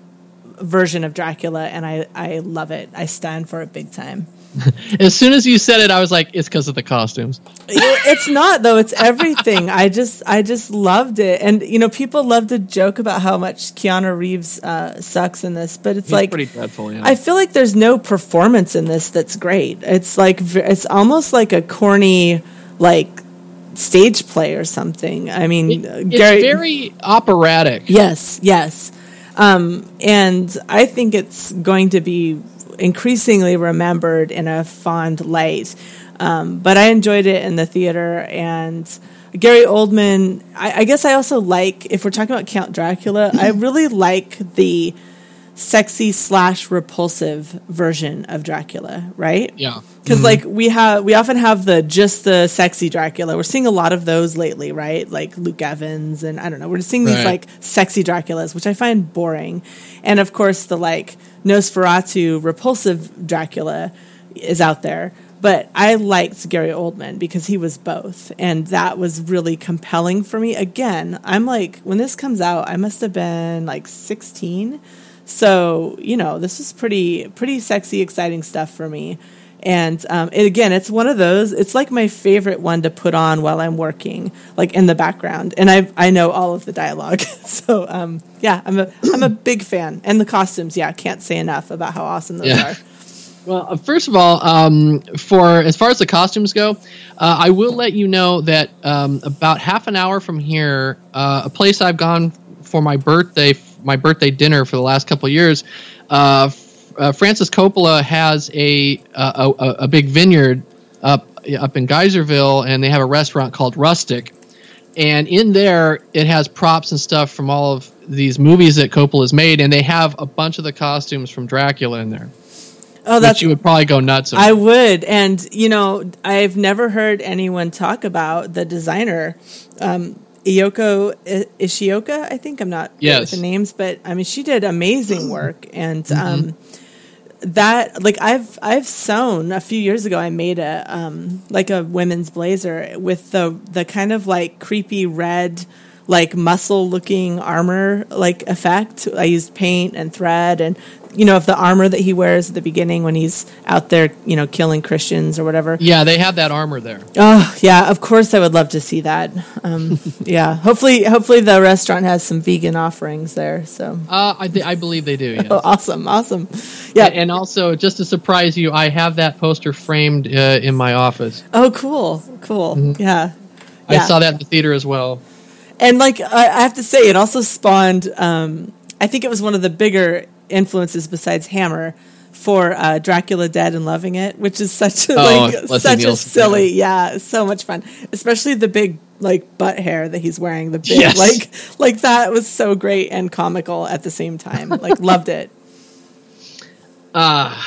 version of Dracula, and I, I love it. I stand for it big time. as soon as you said it, I was like, it's because of the costumes. it's not though it's everything i just i just loved it and you know people love to joke about how much keanu reeves uh, sucks in this but it's He's like pretty dreadful. Yeah. i feel like there's no performance in this that's great it's like it's almost like a corny like stage play or something i mean uh, it's very operatic. Yes, yes. Um, and I think it's going to be increasingly remembered in a fond light. Um, but I enjoyed it in the theater, and Gary Oldman. I, I guess I also like, if we're talking about Count Dracula, I really like the sexy slash repulsive version of Dracula, right? Yeah. Because like we have, we often have the just the sexy Dracula. We're seeing a lot of those lately, right? Like Luke Evans, and I don't know. We're just seeing these like sexy Draculas, which I find boring. And of course, the like Nosferatu repulsive Dracula is out there. But I liked Gary Oldman because he was both, and that was really compelling for me. Again, I'm like, when this comes out, I must have been like 16. So, you know, this is pretty pretty sexy, exciting stuff for me. And um, it, again, it's one of those. It's like my favorite one to put on while I'm working, like in the background. And I I know all of the dialogue, so um, yeah, I'm a I'm a big fan. And the costumes, yeah, can't say enough about how awesome those Yeah. are. Well, uh, first of all, um, for as far as the costumes go, uh, I will let you know that um, about half an hour from here, uh, a place I've gone for my birthday, my birthday dinner for the last couple of years, uh, uh, Francis Coppola has a, a a a big vineyard up up in Geyserville, and they have a restaurant called Rustic. And in there, it has props and stuff from all of these movies that Coppola's made, and they have a bunch of the costumes from Dracula in there. Oh, that's you would probably go nuts. Over. I would, and you know, I've never heard anyone talk about the designer, um, Iyoko Ishioka. I think I'm not Yes. with the names, but I mean, she did amazing work, and Mm-hmm. um, that like I've I've sewn a few years ago. I made a um, like a women's blazer with the the kind of like creepy red. Like muscle looking armor like effect. I used paint and thread and you know, of the armor that he wears at the beginning when he's out there, you know, killing Christians or whatever. Yeah, they have that armor there. Oh yeah, of course I would love to see that. Um, yeah, hopefully, hopefully the restaurant has some vegan offerings there. So Uh, I, th- I believe they do. Yes. oh, awesome, awesome. Yeah. And, and also, just to surprise you, I have that poster framed uh, in my office. Oh, cool, cool. Yeah. I Yeah. saw that in the theater as well. And like I I have to say, it also spawned. Um, I think it was one of the bigger influences besides Hammer for uh, Dracula Dead and Loving It, which is such a Oh, like such a silly, yeah, so much fun. Especially the big like butt hair that he's wearing. The big Yes. like like that was so great and comical at the same time. Like loved it. Ah,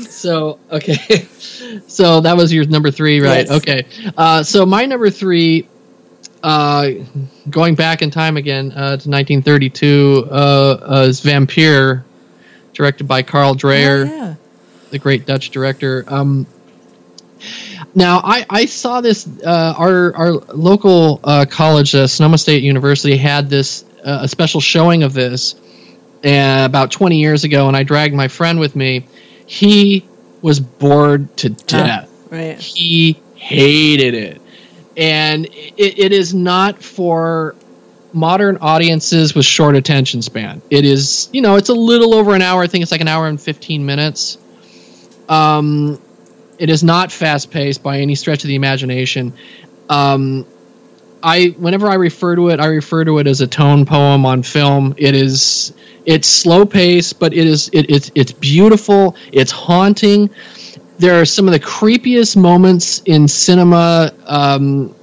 so okay, so that was your number three, right? Yes. Okay, uh, so my number three, uh, going back in time again uh, to 1932, uh, uh, is Vampire, directed by Carl Dreyer, Oh, yeah. the great Dutch director. Um, now, I, I saw this. Uh, our our local uh, college, uh, Sonoma State University, had this uh, a special showing of this uh, about 20 years ago, and I dragged my friend with me. He was bored to death. Right. He hated it, and it, it is not for modern audiences with short attention span. It is, you know, it's a little over an hour. I think it's like an hour and 15 minutes. Um, it is not fast paced by any stretch of the imagination. Um, I whenever I refer to it, I refer to it as a tone poem on film. It is it's slow paced, but it is it, it's it's beautiful. It's haunting. There are some of the creepiest moments in cinema. Um,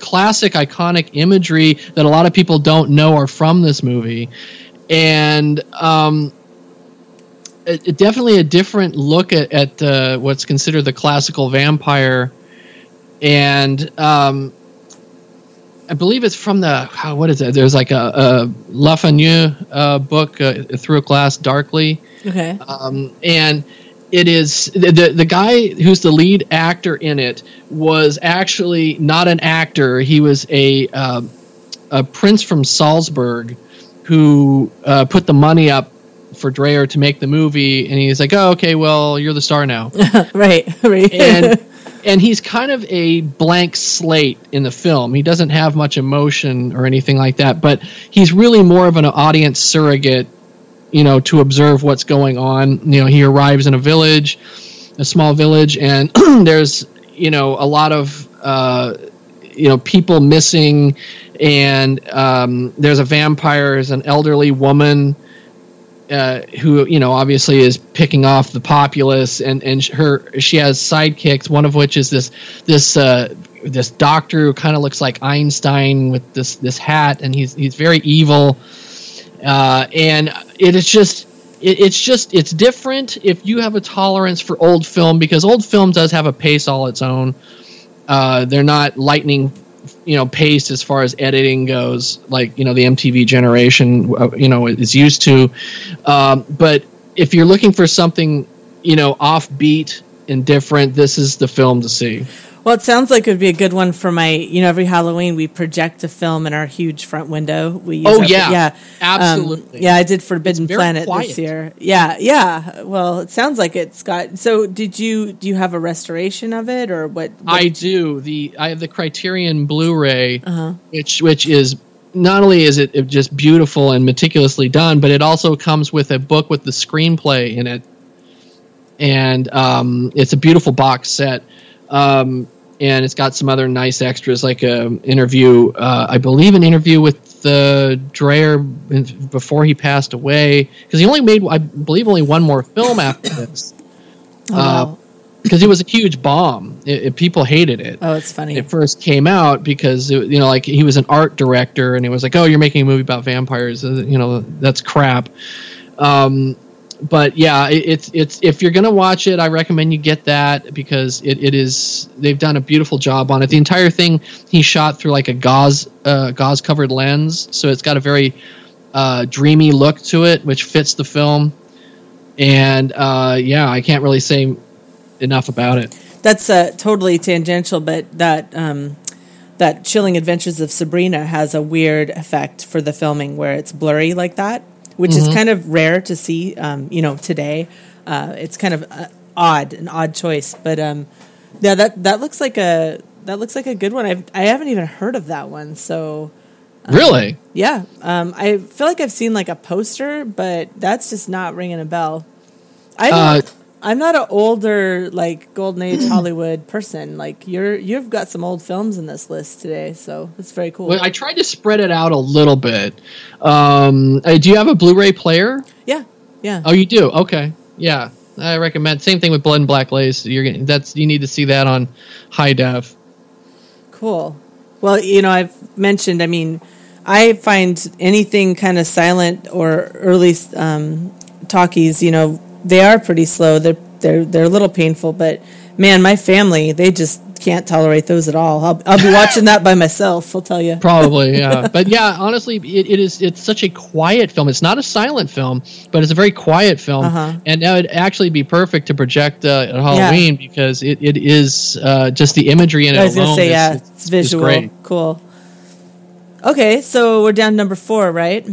classic iconic imagery that a lot of people don't know are from this movie and um, it, it definitely a different look at, at uh, what's considered the classical vampire and um, I believe it's from the how- what is it? There's like a, a uh, book, uh, Through a Glass Darkly, Okay. um, and it is the, the the guy who's the lead actor in it was actually not an actor. He was a um a prince from Salzburg who uh, put the money up for Dreyer to make the movie, and he's like, "Oh, okay, well, you're the star now." right, right. and and he's kind of a blank slate in the film. He doesn't have much emotion or anything like that, but he's really more of an audience surrogate, you know, to observe what's going on. You know, he arrives in a village, a small village, and there's you know a lot of uh, you know people missing, and um, there's a vampire, there's an elderly woman uh, who you know obviously is picking off the populace, and and her she has sidekicks. One of which is this this uh, this doctor who kind of looks like Einstein with this this hat, and he's he's very evil. Uh, and it is just it, it's just it's different if you have a tolerance for old film because old film does have a pace all its own. Uh, they're not lightning you know pace as far as editing goes like you know the mtv generation uh, you know is used to um, but if you're looking for something you know offbeat and different this is the film to see Well, it sounds like it would be a good one for my. You know, every Halloween we project a film in our huge front window. We use Oh, yeah. yeah, Absolutely. Um, yeah, I did Forbidden Planet quiet. this year. Yeah, yeah. Well, it sounds like it's got. So, did you do you have a restoration of it or what? what i do the i have the criterion blu-ray Uh-huh. which which is not only is it just beautiful and meticulously done but it also comes with a book with the screenplay in it and um, it's a beautiful box set um, and it's got some other nice extras like an interview uh, i believe an interview with the Dreyer before he passed away. Because he only made i believe only one more film after this. Oh, wow. because it was a huge bomb. It, it- people hated it. Oh, it's funny. it first came out because it, you know like he was an art director and it was like oh you're making a movie about vampires. Uh, you know that's crap. Um, but yeah it, it's it's if you're gonna watch it i recommend you get that because it, it is they've done a beautiful job on it. The entire thing he shot through like a gauze uh, gauze covered lens so it's got a very uh, dreamy look to it which fits the film. And uh, yeah i can't really say enough about it. That's uh, totally tangential, but that um, that Chilling Adventures of Sabrina has a weird effect for the filming where it's blurry like that, which is Mhm. kind of rare to see. Um, you know, today uh, it's kind of uh, odd, an odd choice, but um, yeah, that that looks like a that looks like a good one. I've, I haven't even heard of that one, so. um, Really? Yeah. Um, I feel like I've seen like a poster, but that's just not ringing a bell. I Uh, I'm not an older like golden age Hollywood person. Like you're you've got some old films in this list today, so it's very cool. Well, I tried to spread it out a little bit. Um, do you have a Blu-ray player? yeah, yeah. Oh, you do. Okay, yeah. I recommend. Same thing with Blood and Black Lace. You're getting that's you need to see that on high def. Cool. Well, you know, I've mentioned. I mean, I find anything kind of silent or early um, talkies. You know, they are pretty slow. They're they're they're a little painful, but man, my family they just can't tolerate those at all. I'll I'll be watching that by myself. I'll tell you. Probably, yeah. but yeah, honestly, it, it is. It's such a quiet film. It's not a silent film, but it's a very quiet film, Uh-huh. and that would actually be perfect to project uh, at Halloween because it, it is uh, just the imagery in it I was alone. gonna say yeah, is- it's is visual. great. Cool. Okay, so we're down to number four, right?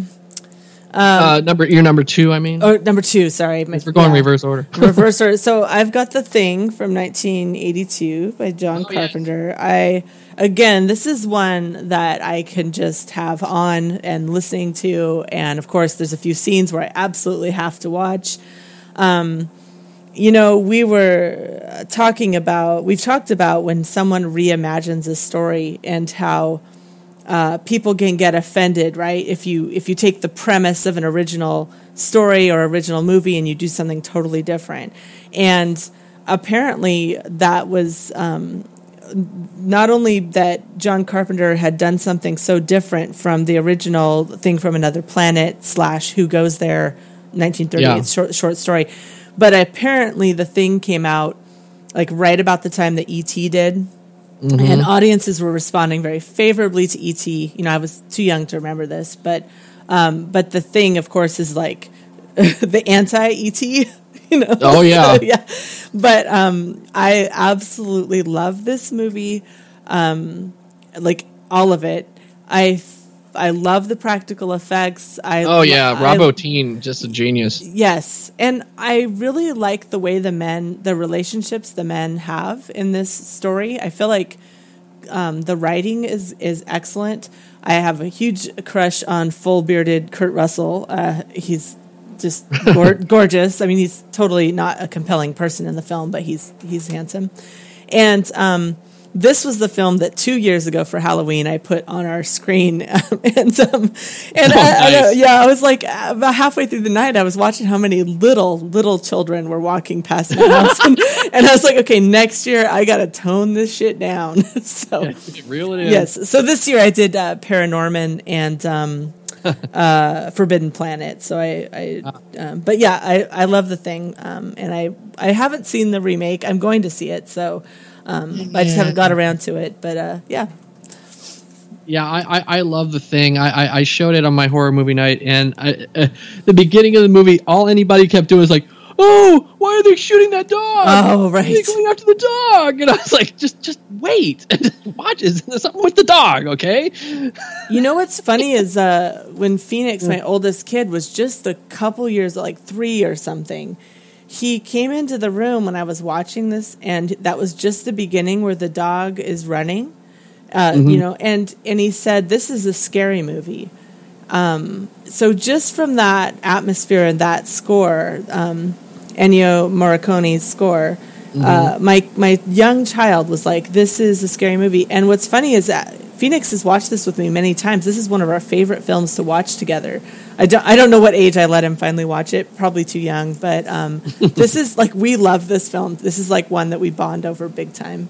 Uh, number, you're number two. I mean, Oh, number two. Sorry, My- we're going yeah. reverse order. reverse order. So I've got the thing from 1982 by John Oh, Carpenter. I again, this is one that I can just have on and listening to, and of course, there's a few scenes where I absolutely have to watch. Um, you know, we were talking about, we've talked about when someone reimagines a story and how uh, people can get offended, right? If you if you take the premise of an original story or original movie and you do something totally different, and apparently that was um, not only that John Carpenter had done something so different from the original thing from another planet slash Who Goes There, 1938 Yeah. short short story, but apparently the thing came out like right about the time that ET did Mhm. and audiences were responding very favorably to ET. You know, I was too young to remember this, but um, but the thing, of course, is like the anti ET. You know? Oh, yeah. yeah. But um, I absolutely love this movie, um, like all of it. I I love the practical effects. I Oh yeah, Rob Bottin, just a genius. Yes, and I really like the way the men, the relationships the men have in this story. I feel like um, the writing is is excellent. I have a huge crush on full bearded Kurt Russell. Uh, he's just gor- gorgeous. I mean, he's totally not a compelling person in the film, but he's he's handsome. And um, this was the film that two years ago for Halloween I put on our screen, and um, and Oh, I, I know, yeah, I was like about halfway through the night, I was watching how many little little children were walking past my house, and, and I was like, okay, next year I got to tone this shit down. so Reel it in. yes, so this year I did uh, Paranorman and. Um, uh, Forbidden Planet. So I, I um, but yeah, I, I love the thing, um, and I I haven't seen the remake. I'm going to see it, so um, I just haven't got around to it. But uh, yeah, Yeah, I, I, I love the thing. I, I, I showed it on my horror movie night, and I, uh, the beginning of the movie, all anybody kept doing was like, "Oh, why are they shooting that dog? Oh, Why are they right. going after the dog?" And I was like, "Just just wait, and watch. Is there's something with the dog? Okay." You know what's funny is uh, when Phoenix, my oldest kid, was just a couple years, like three or something. He came into the room when I was watching this, and that was just the beginning where the dog is running. Uh, Mhm. You know, and and he said, "This is a scary movie." Um, so just from that atmosphere and that score, um, Ennio Morricone's score, uh, my my young child was like, "This is a scary movie." And what's funny is that Phoenix has watched this with me many times. This is one of our favorite films to watch together. I don't I don't know what age I let him finally watch it. Probably too young, but um, this is like we love this film. This is like one that we bond over big time.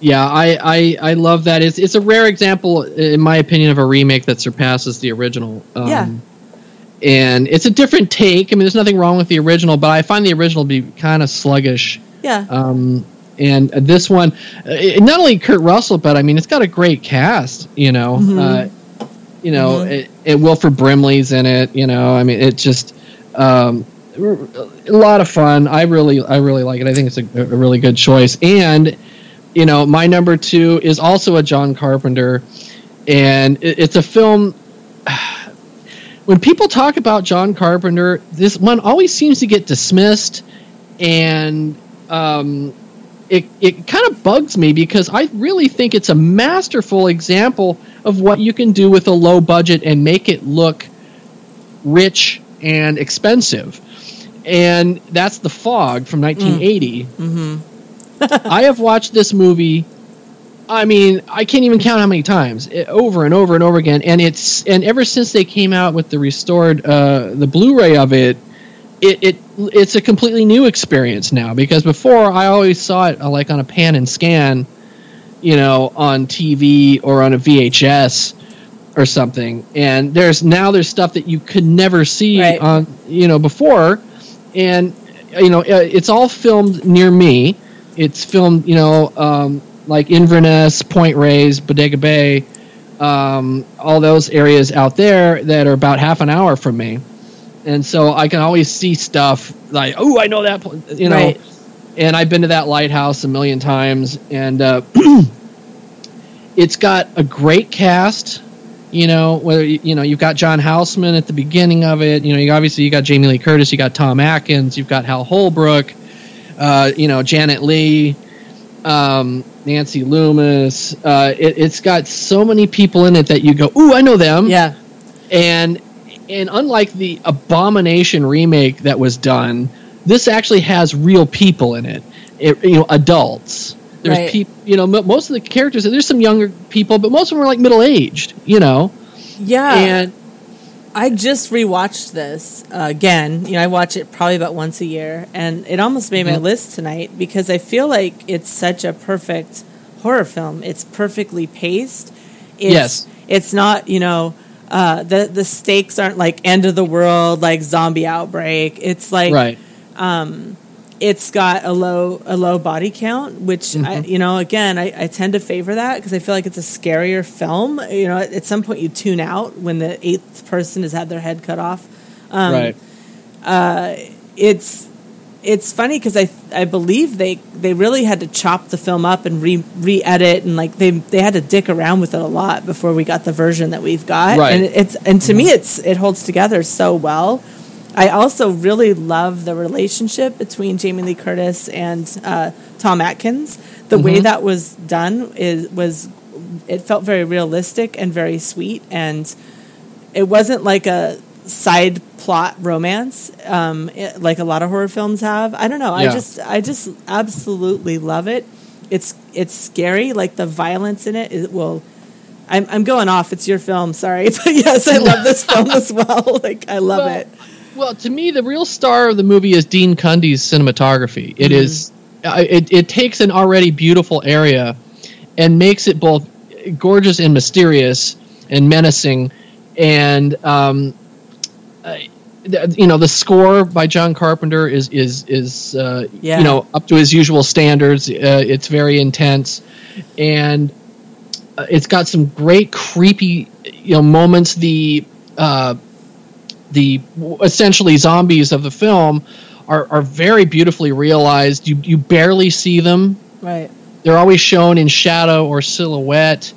Yeah, I, I, I love that. It's it's a rare example, in my opinion, of a remake that surpasses the original. Um, Yeah. And it's a different take. I mean, there's nothing wrong with the original, but I find the original to be kind of sluggish. Yeah. Um, and this one, uh, it, not only Kurt Russell, but I mean, it's got a great cast. You know, Mhm. uh, you know, Mhm. it, it Wilford Brimley's in it. You know, I mean, it just um, a lot of fun. I really, I really like it. I think it's a, a really good choice. And you know, my number two is also a John Carpenter, and it, it's a film. When people talk about John Carpenter, this one always seems to get dismissed, and um, it it kind of bugs me because I really think it's a masterful example of what you can do with a low budget and make it look rich and expensive. And that's The Fog from 1980. Mm-hmm. I have watched this movie. I mean, I can't even count how many times, eh, over and over and over again. And it's and ever since they came out with the restored uh, the Blu-ray of it, it, it it's a completely new experience now. Because before I always saw it uh, like on a pan and scan, you know, on TV or on a VHS or something. And there's now there's stuff that you could never see Right. on you know before, and you know uh, it's all filmed near me. It's filmed you know um, like Inverness, Point Reyes, Bodega Bay, um, all those areas out there that are about half an hour from me, and so I can always see stuff like oh I know that pl-" you know. Right. And I've been to that lighthouse a million times, and uh, it's got a great cast. You know, whether you know you've got John Houseman at the beginning of it. You know, you obviously you got Jamie Lee Curtis, you got Tom Atkins, you've got Hal Holbrook, uh, you know Janet Leigh, um, Nancy Loomis. Uh, it, it's got so many people in it that you go, "Ooh, I know them." Yeah. And and unlike the Abomination remake that was done, this actually has real people in it. it you know, adults. There's Right. people. You know, mo most of the characters. There's some younger people, but most of them are like middle aged. You know. Yeah. And I just rewatched this uh, again. You know, I watch it probably about once a year, and it almost made my Mhm. list tonight because I feel like it's such a perfect horror film. It's perfectly paced. It's, Yes. It's not, you know, uh, the the stakes aren't like end of the world, like zombie outbreak. It's like, right. um, it's got a low a low body count, which I, Mhm. you know, again, I, I tend to favor that because I feel like it's a scarier film. You know, at, at some point you tune out when the eighth person has had their head cut off. Um, right. Uh, it's it's funny because I I believe they they really had to chop the film up and re re edit and like they they had to dick around with it a lot before we got the version that we've got. Right. And it's and to me it's it holds together so well. I also really love the relationship between Jamie Lee Curtis and uh, Tom Atkins. The way Mhm. that was done is was it felt very realistic and very sweet and it wasn't like a side plot romance um, it- like a lot of horror films have. I don't know. I just I just absolutely love it. It's it's scary. Like the violence in it. It will. I'm I'm going off. It's your film. Sorry, but yes, I love this film as well. Like I love Well, it. Well, to me, the real star of the movie is Dean Cundey's cinematography. It Mhm. is, uh, it, it takes an already beautiful area and makes it both gorgeous and mysterious and menacing. And um, you know, the score by John Carpenter is is is uh, Yeah. you know up to his usual standards. Uh, it's very intense, and uh, it's got some great creepy you know moments. The uh, the essentially zombies of the film are, are very beautifully realized. You you barely see them. Right. They're always shown in shadow or silhouette,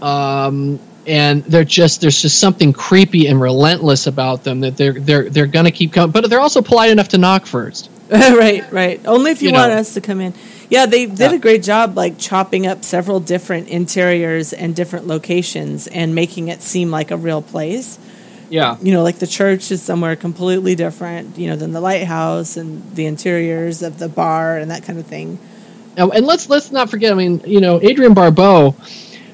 um, and they're just there's just something creepy and relentless about them that they're they're they're gonna keep coming. But they're also polite enough to knock first. right, right. Only if you, You want know. us to come in. Yeah, they did a great job, like chopping up several different interiors and different locations and making it seem like a real place. Yeah. You know, like the church is somewhere completely different, you know, than the lighthouse and the interiors of the bar and that kind of thing. Now, and let's let's not forget. I mean, you know, Adrienne Barbeau,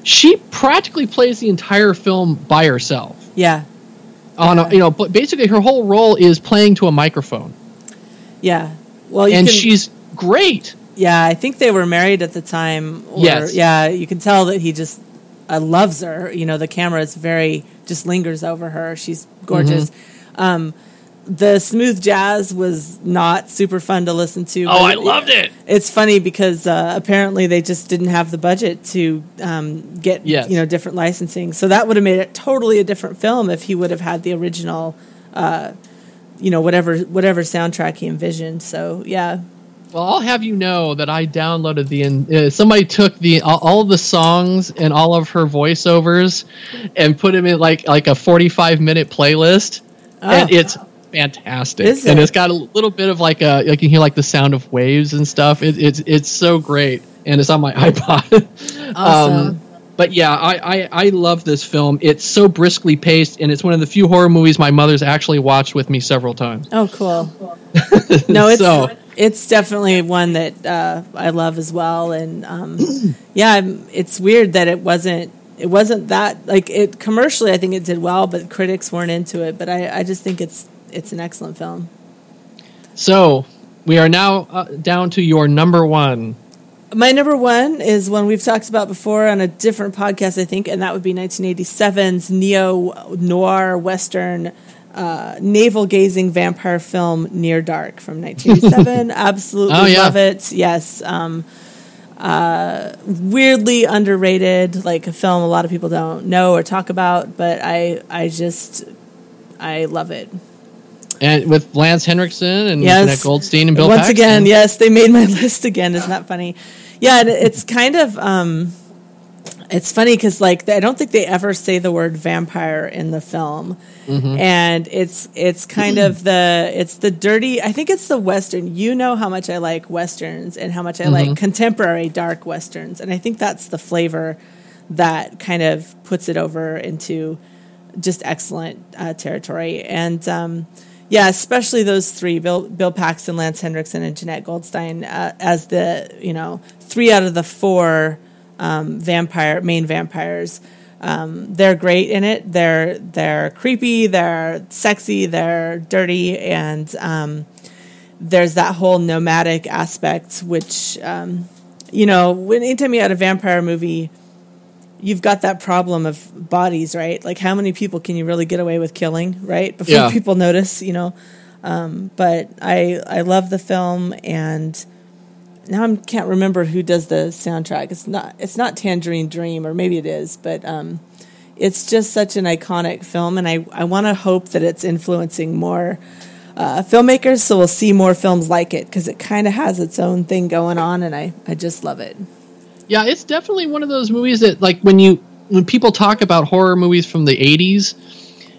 she practically plays the entire film by herself. Yeah, On a, you know, but basically her whole role is playing to a microphone, yeah. Well, you and can, she's great. Yeah, I think they were married at the time. Or, Yes. Yeah, you can tell that he just uh, loves her. You know, the camera is very just lingers over her. She's gorgeous. Mm-hmm. Um, the smooth jazz was not super fun to listen to. Oh, I loved it. It's funny because uh, apparently they just didn't have the budget to um, get Yes. you know different licensing. So that would have made it totally a different film if he would have had the original. Uh, you know whatever whatever soundtrack he envisioned. So yeah, Well, I'll have you know that I downloaded the. Uh, somebody took the all, all the songs and all of her voiceovers and put them in like like a forty-five minute playlist, and Oh. it's fantastic. Is and it? it's got a little bit of like a you can hear like the sound of waves and stuff. It, it's it's so great, and it's on my iPod. Awesome. but yeah, I, I I love this film. It's so briskly paced, and it's one of the few horror movies my mother's actually watched with me several times. Oh, cool. no, it's So- it's definitely one that uh, I love as well, and um, yeah, it's weird that it wasn't it wasn't that like it commercially. I think it did well, but critics weren't into it. But I, I just think it's it's an excellent film. So we are now uh, down to your number one. My number one is one we've talked about before on a different podcast, I think, and that would be 1987's neo noir western uh, navel gazing vampire film Near Dark from 1987. Absolutely Oh, yeah. love it. Yes. Um, uh, weirdly underrated, like a film a lot of people don't know or talk about, but I, I just, I love it. And with Lance Henriksen and Yes. Jenette Goldstein and Bill Paxton, Once Paxton. again, yes, they made my list again. Isn't that funny? Yeah, and it's kind of um, it's funny because like I don't think they ever say the word vampire in the film, Mhm. and it's it's kind of the it's the dirty. I think it's the western. You know how much I like westerns and how much I like Mhm. contemporary dark westerns, and I think that's the flavor that kind of puts it over into just excellent uh, territory. And um, yeah, especially those three: Bill, Bill Paxton, Lance Hendrickson, and Jenette Goldstein uh, as the you know three out of the four um, vampire main vampires. Um, they're great in it. They're they're creepy. They're sexy. They're dirty, and um, there's that whole nomadic aspect, which um, you know, anytime you had a vampire movie, you've got that problem of bodies, right? Like how many people can you really get away with killing, right? Before Yeah. people notice, you know. Um, but I I love the film and now I can't remember who does the soundtrack. It's not it's not Tangerine Dream or maybe it is, but um, it's just such an iconic film and I, I want to hope that it's influencing more uh, filmmakers. So we'll see more films like it because it kind of has its own thing going on, and I I just love it. Yeah, it's definitely one of those movies that like when you when people talk about horror movies from the '80s,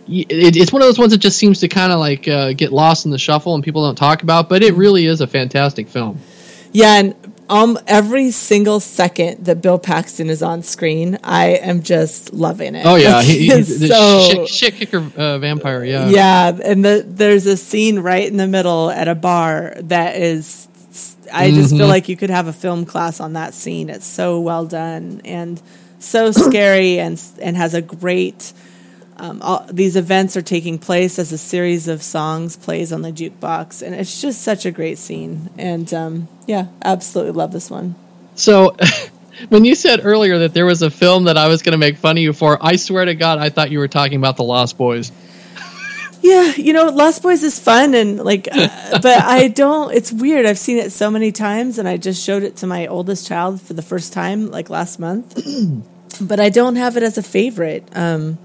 it, it's one of those ones that just seems to kind of like uh, get lost in the shuffle and people don't talk about. But it really is a fantastic film. Yeah, and um, every single second that Bill Paxton is on screen, I am just loving it. Oh yeah, Like, he, he, it's the so shit, shit kicker uh, vampire. Yeah, yeah, and the, there's a scene right in the middle at a bar that is. I just feel Mhm. like you could have a film class on that scene. It's so well done and so scary, and and has a great. Um, all, these events are taking place as a series of songs plays on the jukebox, and it's just such a great scene. And um, yeah, absolutely love this one. So, when you said earlier that there was a film that I was going to make fun of you for, I swear to God, I thought you were talking about The Lost Boys. Yeah, you know, Lost Boys is fun and like, uh, but I don't. It's weird. I've seen it so many times, and I just showed it to my oldest child for the first time like last month. but I don't have it as a favorite. Um,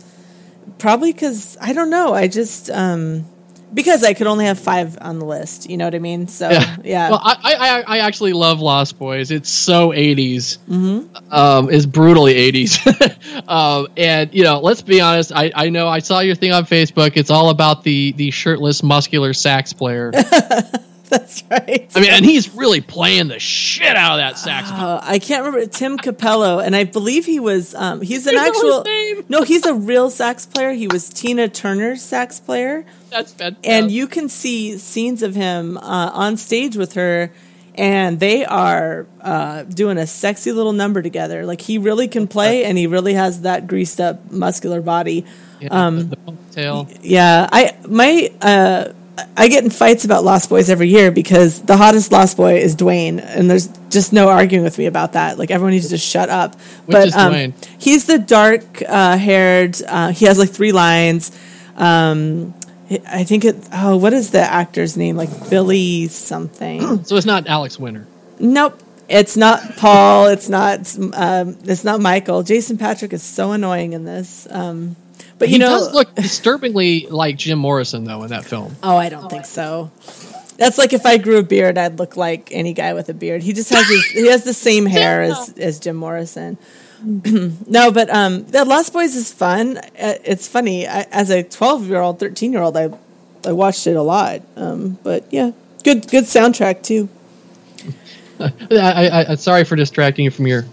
probably because I don't know. I just um, because I could only have five on the list. You know what I mean? So yeah. Well, I, I I actually love Lost Boys. It's so 80s. Mhm. Um, it's brutally 80s. um, and you know, let's be honest. I, I know I saw your thing on Facebook. It's all about the the shirtless, muscular sax player. That's right. I mean, and he's really playing the shit out of that saxophone. Uh, I can't remember Tim Cappello, and I believe he was. Um, he's an You know his actual. No, he's a real sax player. He was Tina Turner's sax player. That's fantastic. And you can see scenes of him uh, on stage with her, and they are uh, doing a sexy little number together. Like he really can play, and he really has that greased up, muscular body. Yeah, um, the ponytail. yeah, I my uh, I get in fights about Lost Boys every year because the hottest Lost Boy is Dwayne, and there's just no arguing with me about that. Like everyone needs to just shut up. Which but is um, Dwayne? he's the dark uh, haired. Uh, he has like three lines. Um, I think it. Oh, what is the actor's name? Like Billy something. So it's not Alex Winter. nope. It's not Paul. It's not. Um, it's not Michael. Jason Patric is so annoying in this. Um, but you he know, does look disturbingly like Jim Morrison though in that film. Oh, I don't think so. That's like if I grew a beard, I'd look like any guy with a beard. He just has his, he has the same hair as, as Jim Morrison. no, but um, the Lost Boys is fun. Uh, It's funny. I, as a twelve year old, thirteen year old, I I watched it a lot. Um, but yeah, good good soundtrack too. I, I, I, sorry for distracting you from your.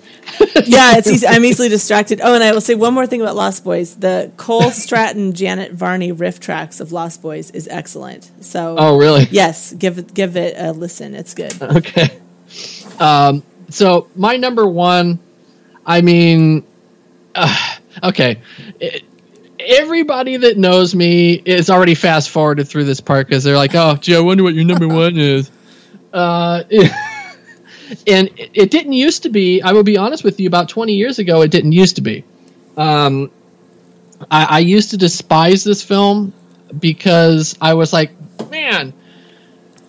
Yeah, it's easy. I'm easily distracted. Oh, and I will say one more thing about Lost Boys: the Cole Stratton, Janet Varney riff tracks of Lost Boys is excellent. So, Oh, really? Yes, give it give it a listen. It's good. Okay. Um, so my number one, I mean, uh, okay. It- everybody that knows me is already fast forwarded through this part because they're like, "Oh, gee, I wonder what your number one is." Uh, and it, it didn't used to be. I will be honest with you. About twenty years ago, it didn't used to be. Um, I, I used to despise this film because I was like, man,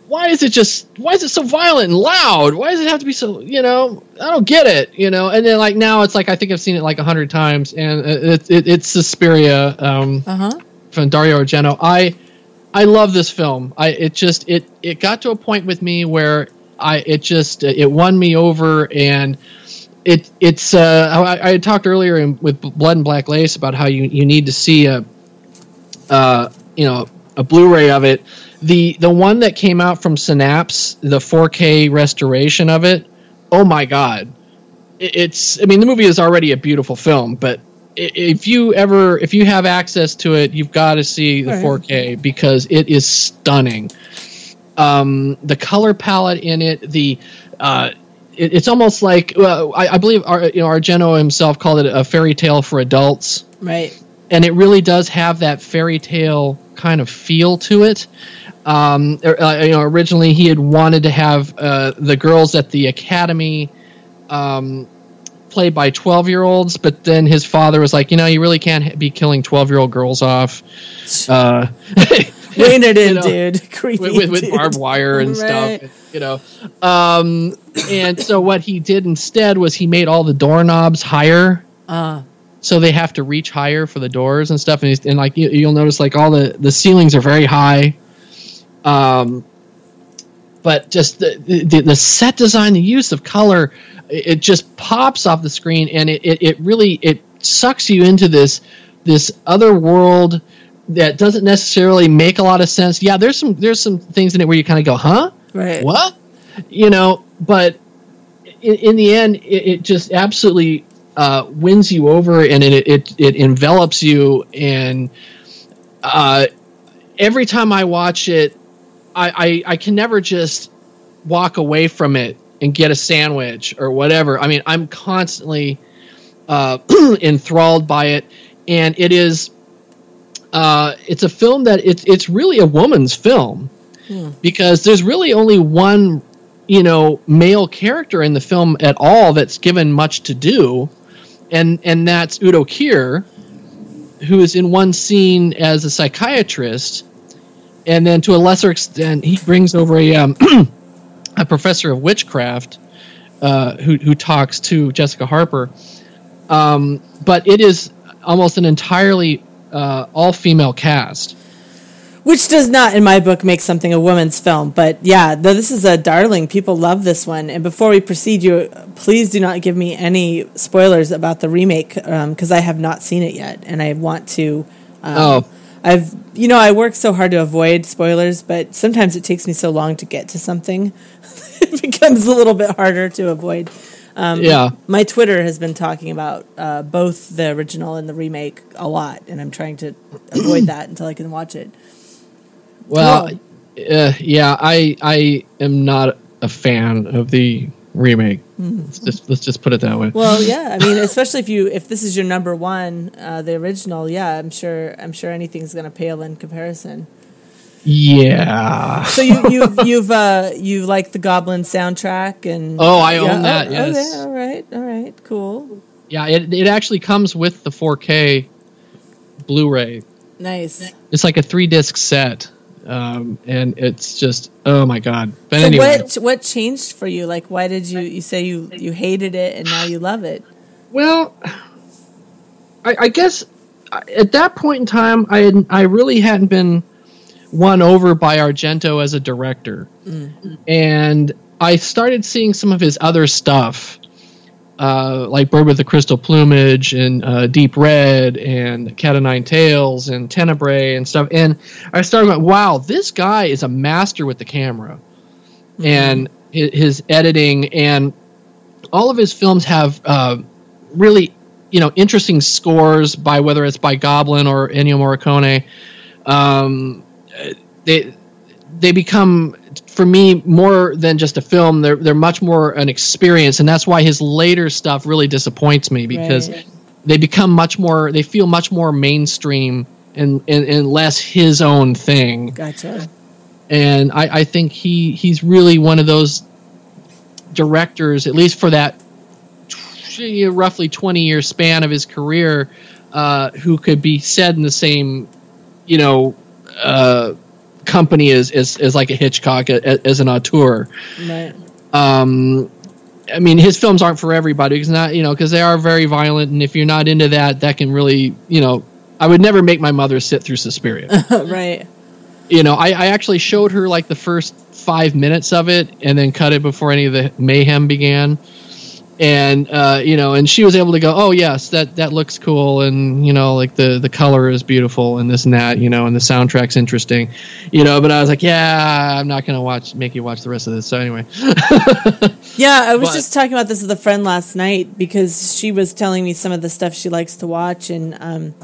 why is it just why is it so violent and loud? Why does it have to be so you know? I don't get it, you know. And then like now it's like I think I've seen it like a hundred times, and it, it, it's Suspiria um, Uh huh. from Dario Argento. I I love this film. I it just it it got to a point with me where I it just it won me over and. It, it's uh, I, I had talked earlier in, with Blood and Black Lace about how you, you need to see a uh, you know a Blu-ray of it. The the one that came out from Synapse, the 4K restoration of it. Oh my god, It- it's I mean the movie is already a beautiful film, but if you ever if you have access to it, you've got to see the Right. 4K because it is stunning. Um, the color palette in it, the uh, it, it's almost like well, I, I believe Ar, you know Argento himself called it a fairy tale for adults Right. and it really does have that fairy tale kind of feel to it. Um, er, uh, you know, originally he had wanted to have uh, the girls at the academy um, played by twelve-year-olds, but then his father was like, you know, you really can't be killing twelve-year-old girls off. Rein it in, know, dude. Creepy. with, with, with dude. barbed wire and Right. stuff, you know. Um, and so what he did instead was he made all the doorknobs higher Uh, so they have to reach higher for the doors and stuff and, he's, and like you, you'll notice like all the the ceilings are very high Um, but just the, the the set design, the use of color, it it just pops off the screen, and it, it, it really it sucks you into this this other world that doesn't necessarily make a lot of sense. Yeah, there's some there's some things in it where you kind of go, huh? Right. What? You know, but in, in the end, it, it just absolutely uh, wins you over, and it it, it envelops you. And uh, every time I watch it, I, I I can never just walk away from it and get a sandwich or whatever. I mean, I'm constantly uh, enthralled by it, and it is. Uh, it's a film that it's it's really a woman's film. Because there's really only one you know male character in the film at all that's given much to do. And and that's Udo Kier who is in one scene as a psychiatrist. And then to a lesser extent he brings over a um, a professor of witchcraft uh, who who talks to Jessica Harper. Um, but it is almost an entirely uh, all female cast Which does not, in my book, make something a woman's film. But yeah, th- this is a darling. People love this one. And before we proceed, you please do not give me any spoilers about the remake because I have not seen it yet, and I want to. Um, Oh. I've you know I work so hard to avoid spoilers, but sometimes it takes me so long to get to something, it becomes a little bit harder to avoid. Um, Yeah. my Twitter has been talking about uh, both the original and the remake a lot, and I'm trying to avoid that until I can watch it. Well, uh, yeah, I I am not a fan of the remake. Mhm. Let's just let's just put it that way. Well, yeah, I mean, especially if you if this is your number one, uh, the original, yeah, I'm sure I'm sure anything's gonna pale in comparison. Yeah. So you you've you've uh, you like the Goblin soundtrack and Oh, I own that, oh, yes. Okay, all right, all right, cool, Yeah, it it actually comes with the 4K Blu-ray. nice. It's like a three disc set, um, and it's just oh my god. But so anyway, what what changed for you? Like, why did you you say you you hated it and now you love it? Well, I, I guess at that point in time, I had, I really hadn't been won over by Argento as a director, and I started seeing some of his other stuff, uh, like Bird with the Crystal Plumage and uh, Deep Red and Cat o' Nine Tails and Tenebrae and stuff, and I started going, "Wow, this guy is a master with the camera." and hi- his editing and all of his films have uh, really you know interesting scores by whether it's by Goblin or Ennio Morricone. Um, they they become for me more than just a film. They're they're much more an experience, and that's why his later stuff really disappoints me because Right. they become much more. They feel much more mainstream and and, and less his own thing Gotcha. and I, I think he he's really one of those directors, at least for that tw- roughly twenty year span of his career, uh, who could be said in the same, you know, uh, company is is, is like a Hitchcock as an auteur. Right. Um, I mean, his films aren't for everybody because not you know because they are very violent, and if you're not into that, that can really you know. I would never make my mother sit through Suspiria right. you know, I, I actually showed her like the first five minutes of it and then cut it before any of the mayhem began. And uh, you know, and she was able to go, "Oh yes, that that looks cool," and you know, like the the color is beautiful and this and that, you know, and the soundtrack's interesting, you know. But I was like, "Yeah, I'm not gonna watch, make you watch the rest of this." So anyway, Yeah, I was But- just talking about this with a friend last night because she was telling me some of the stuff she likes to watch, and um,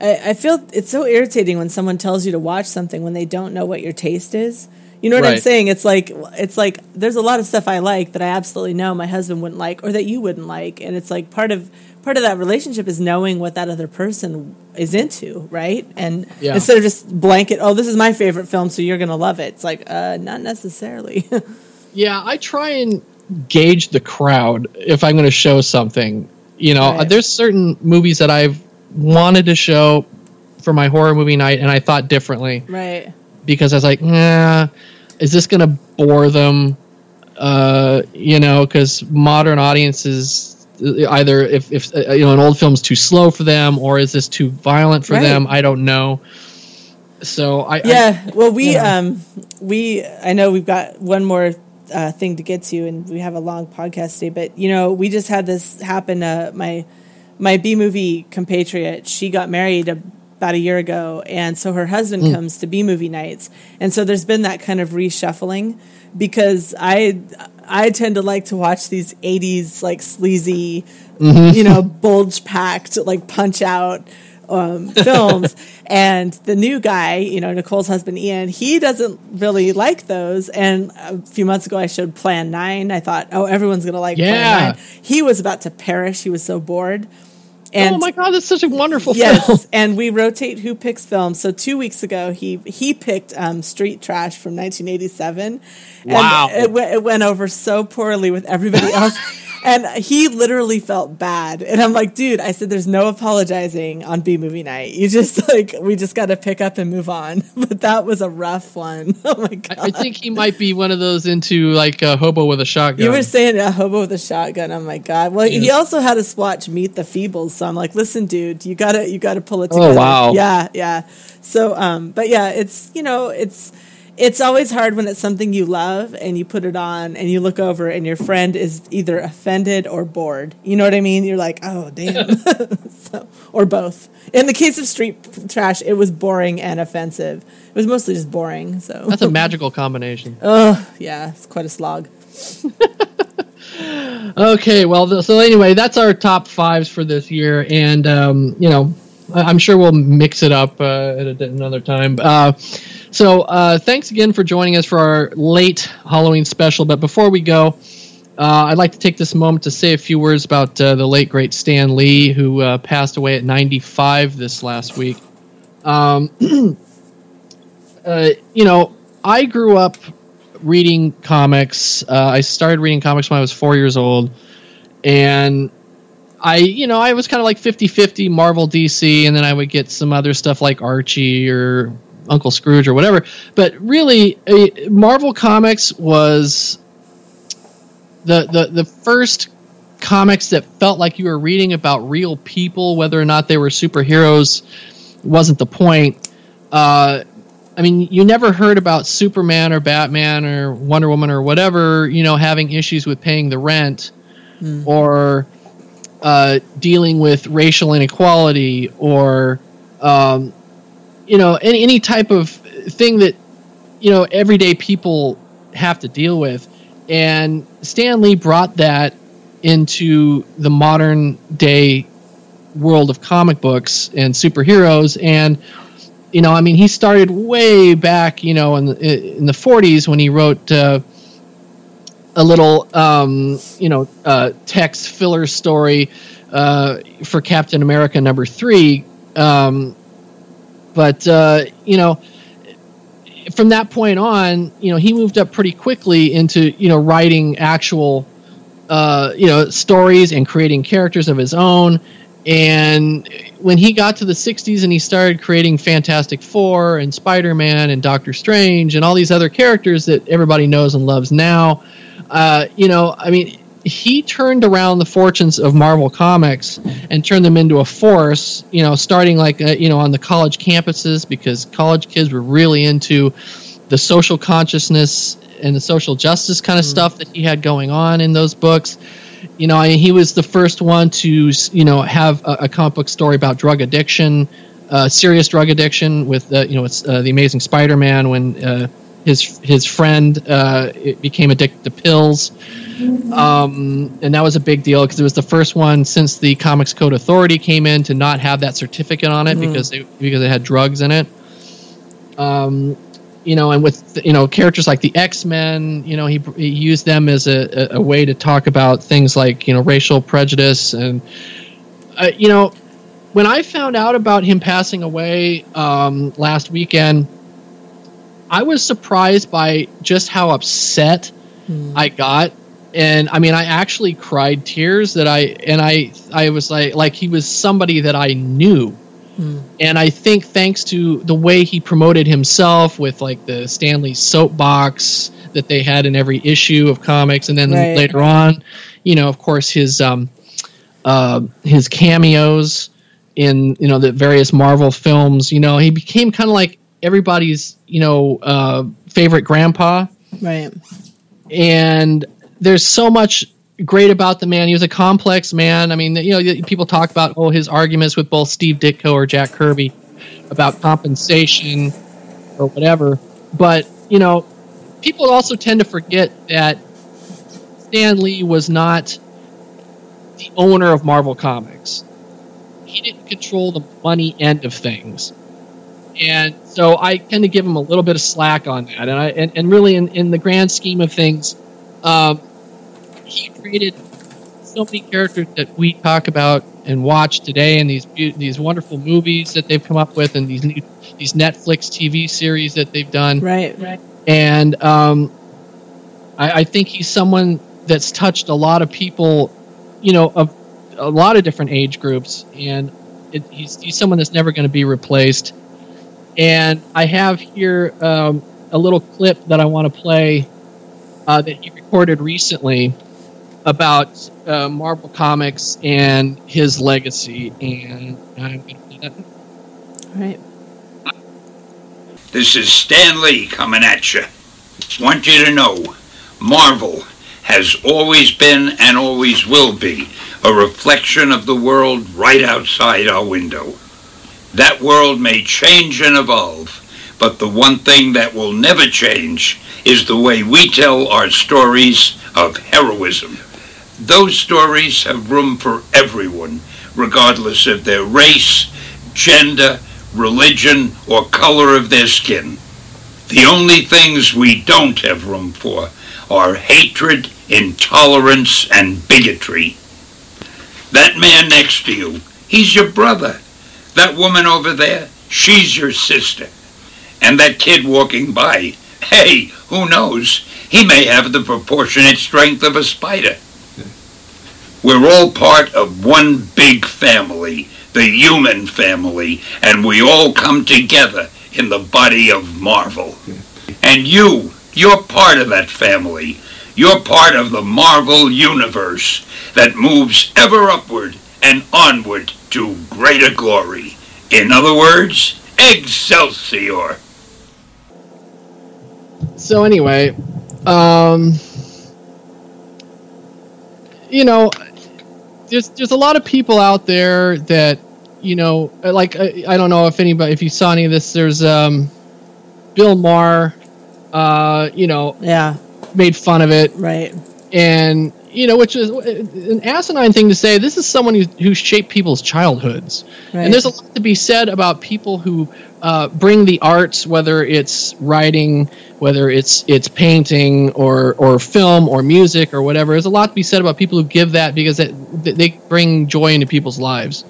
I, I feel it's so irritating when someone tells you to watch something when they don't know what your taste is. You know what I'm saying? It's like it's like there's a lot of stuff I like that I absolutely know my husband wouldn't like or that you wouldn't like, and it's like part of part of that relationship is knowing what that other person is into, right? And Yeah. instead of just blanket, oh, this is my favorite film, so you're gonna love it. It's like, uh, not necessarily. yeah, I try and gauge the crowd if I'm going to show something. You know, Right. there's certain movies that I've wanted to show for my horror movie night, and I thought differently right. Because I was like, nah, is this going to bore them? Uh, you know, because modern audiences either if if uh, you know an old film's too slow for them or is this too violent for Right. them? I don't know. So I yeah. I, well, we you know. um we I know we've got one more uh, thing to get to, and we have a long podcast today. But you know, we just had this happen. Uh, my my B movie compatriot, she got married about a year ago, and so her husband Mm. comes to B movie nights, and so there's been that kind of reshuffling because I I tend to like to watch these '80s like sleazy, Mhm. you know, bulge packed like punch out um, films. and the new guy, you know, Nicole's husband Ian, he doesn't really like those. And a few months ago, I showed Plan Nine. I thought, oh, everyone's gonna like Yeah. Plan Nine. He was about to perish. He was so bored. And oh my god, that's such a wonderful yes, film. and we rotate who picks films. So two weeks ago, he he picked um, Street Trash from 1987. Wow. and it, went- it went over so poorly with everybody else. And he literally felt bad. And I'm like, dude, I said, there's no apologizing on B movie night. You just like, we just got to pick up and move on. But that was a rough one. Oh my God. I think he might be one of those into like a hobo with a shotgun. You were saying a hobo with a shotgun. Oh my god! Well, he also had us watch Meet the Feebles, so I'm like, listen, dude, you gotta you gotta pull it together. Oh, together. wow. Yeah, yeah. So, um, but yeah, it's you know, it's it's always hard when it's something you love and you put it on and you look over and your friend is either offended or bored. You know what I mean? You're like, oh damn, so, or both. In the case of Street Trash, it was boring and offensive. It was mostly just boring. So That's a magical combination. Oh yeah, it's quite a slog. Okay, well, th- so anyway, that's our top fives for this year, and um, you know, I- I'm sure we'll mix it up uh, at a, another time. Uh, so, uh, thanks again for joining us for our late Halloween special. But before we go, uh, I'd like to take this moment to say a few words about uh, the late great Stan Lee, who uh, passed away at 95 this last week. Um, uh, you know, I grew up reading comics. Uh, I started reading comics when I was four years old, and I, you know, I was kind of like 50-50 Marvel, DC, and then I would get some other stuff like Archie or Uncle Scrooge or whatever. But really, uh, Marvel Comics was the the the first comics that felt like you were reading about real people, whether or not they were superheroes wasn't the point. Uh, I mean, you never heard about Superman or Batman or Wonder Woman or whatever, you know, having issues with paying the rent Mm. or uh, dealing with racial inequality or, um, you know, any, any type of thing that, you know, everyday people have to deal with. And Stan Lee brought that into the modern day world of comic books and superheroes and you know i mean he started way back you know in the, in the 40s when he wrote uh, a little um, you know uh, text filler story uh, for captain america number three um, but uh, you know from that point on you know he moved up pretty quickly into you know writing actual uh, you know stories and creating characters of his own. And when he got to the 60s and he started creating fantastic four and spider-man and doctor strange and all these other characters that everybody knows and loves now uh, you know i mean he turned around the fortunes of marvel comics and turned them into a force you know starting like uh, you know on the college campuses because college kids were really into the social consciousness and the social justice kind of stuff that he had going on in those books. You know, I mean, he was the first one to, you know, have a, a comic book story about drug addiction, uh, serious drug addiction with, uh, you know, it's uh, the Amazing Spider-Man when uh, his his friend uh, became addicted to pills, um, and that was a big deal because it was the first one since the Comics Code Authority came in to not have that certificate on it Mhm. because they because it had drugs in it. Um, you know, and with you know characters like the X Men, you know, he, he used them as a, a, a way to talk about things like you know racial prejudice and uh, you know when I found out about him passing away um, last weekend, I was surprised by just how upset I got. And I mean, I actually cried tears that I and I I was like like he was somebody that I knew. And I think thanks to the way he promoted himself with like the Stan Lee soapbox that they had in every issue of comics, and then Right. later on, you know, of course, his um, uh, his cameos in you know the various Marvel films. You know, he became kind of like everybody's you know uh, favorite grandpa, Right. and there's so much great about the man. He was a complex man. I mean, you know, people talk about oh his arguments with both Steve Ditko or Jack Kirby about compensation or whatever, but you know, people also tend to forget that Stan Lee was not the owner of Marvel Comics. He didn't control the money end of things. And so I tend to give him a little bit of slack on that. And I and, and really in, in the grand scheme of things, um, he created so many characters that we talk about and watch today and these these wonderful movies that they've come up with and these new these Netflix TV series that they've done Right. Right. and um, I, I think he's someone that's touched a lot of people, you know, of a lot of different age groups, and it, he's he's someone that's never going to be replaced. And I have here um, a little clip that I want to play uh, that he recorded recently about uh, Marvel Comics and his legacy, and I'm going to play that. Right. This is Stan Lee coming at you. Want you to know, Marvel has always been and always will be a reflection of the world right outside our window. That world may change and evolve, but the one thing that will never change is the way we tell our stories of heroism. Those stories have room for everyone, regardless of their race, gender, religion, or color of their skin. The only things we don't have room for are hatred, intolerance, and bigotry. That man next to you, he's your brother. That woman over there, she's your sister. And that kid walking by, hey, who knows? He may have the proportionate strength of a spider. We're all part of one big family, the human family, and we all come together in the body of Marvel. And you, you're part of that family. You're part of the Marvel universe that moves ever upward and onward to greater glory. In other words, Excelsior! So anyway, um, you know, there's there's a lot of people out there that you know, like I, I don't know if anybody if you saw any of this. There's um, Bill Maher, uh, you know, yeah, made fun of it, right? And you know, which is an asinine thing to say. This is someone who who shaped people's childhoods, Right. and there's a lot to be said about people who uh, bring the arts, whether it's writing, whether it's it's painting or or film or music or whatever. There's a lot to be said about people who give that because it, they bring joy into people's lives,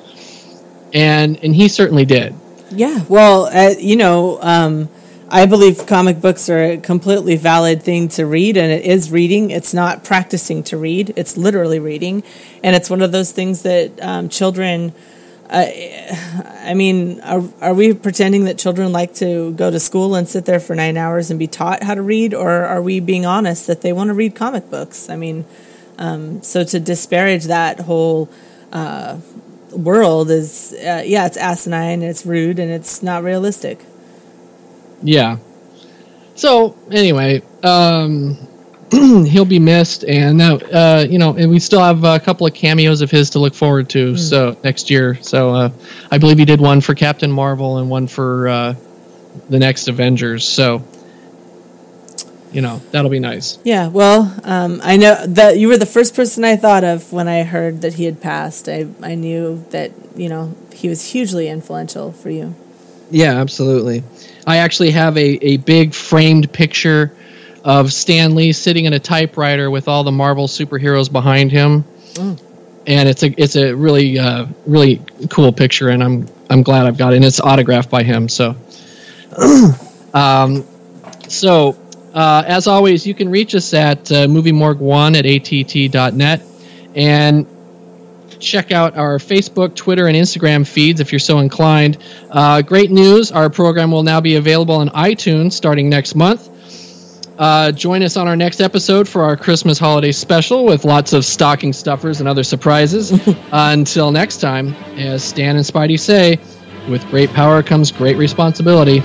and and he certainly did. Yeah, well, uh, you know, um, I believe comic books are a completely valid thing to read, and it is reading. It's not practicing to read; it's literally reading, and it's one of those things that um, children. Uh, I mean, are, are we pretending that children like to go to school and sit there for nine hours and be taught how to read, or are we being honest that they want to read comic books? I mean, um, so to disparage that whole uh, world is, uh, yeah, it's asinine, it's rude, and it's not realistic. Yeah. So anyway, um, he'll be missed, and now uh, you know, and we still have a couple of cameos of his to look forward to. So next year, so uh, I believe he did one for Captain Marvel and one for uh, the next Avengers. So you know, that'll be nice. Yeah, well, um, I know that you were the first person I thought of when I heard that he had passed. I I knew that you know he was hugely influential for you. Yeah, absolutely. I actually have a, a big framed picture of Stan Lee sitting in a typewriter with all the Marvel superheroes behind him. Mm. And it's a it's a really uh, really cool picture, and I'm I'm glad I've got it. And it's autographed by him. So, um, so uh, as always, you can reach us at uh, moviemorgue1 at att.net and check out our Facebook, Twitter, and Instagram feeds if you're so inclined. Uh, great news our program will now be available on iTunes starting next month. Uh, join us on our next episode for our Christmas holiday special with lots of stocking stuffers and other surprises. uh, until next time, as Stan and Spidey say, with great power comes great responsibility.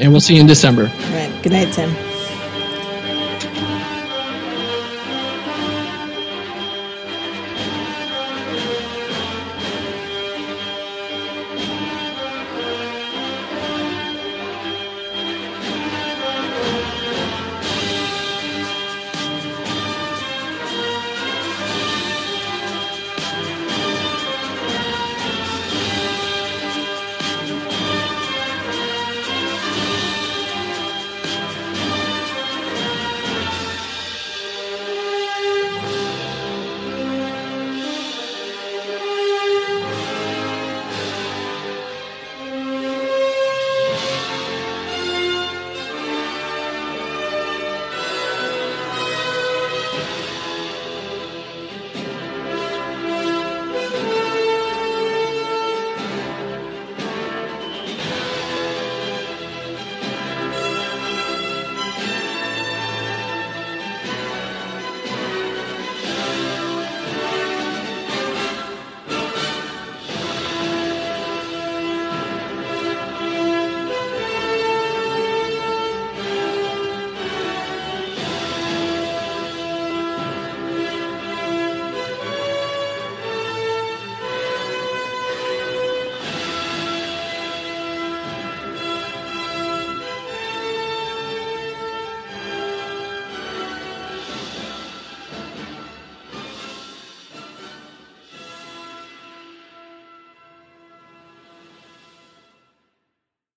and we'll see you in December. All right. Good night, Tim.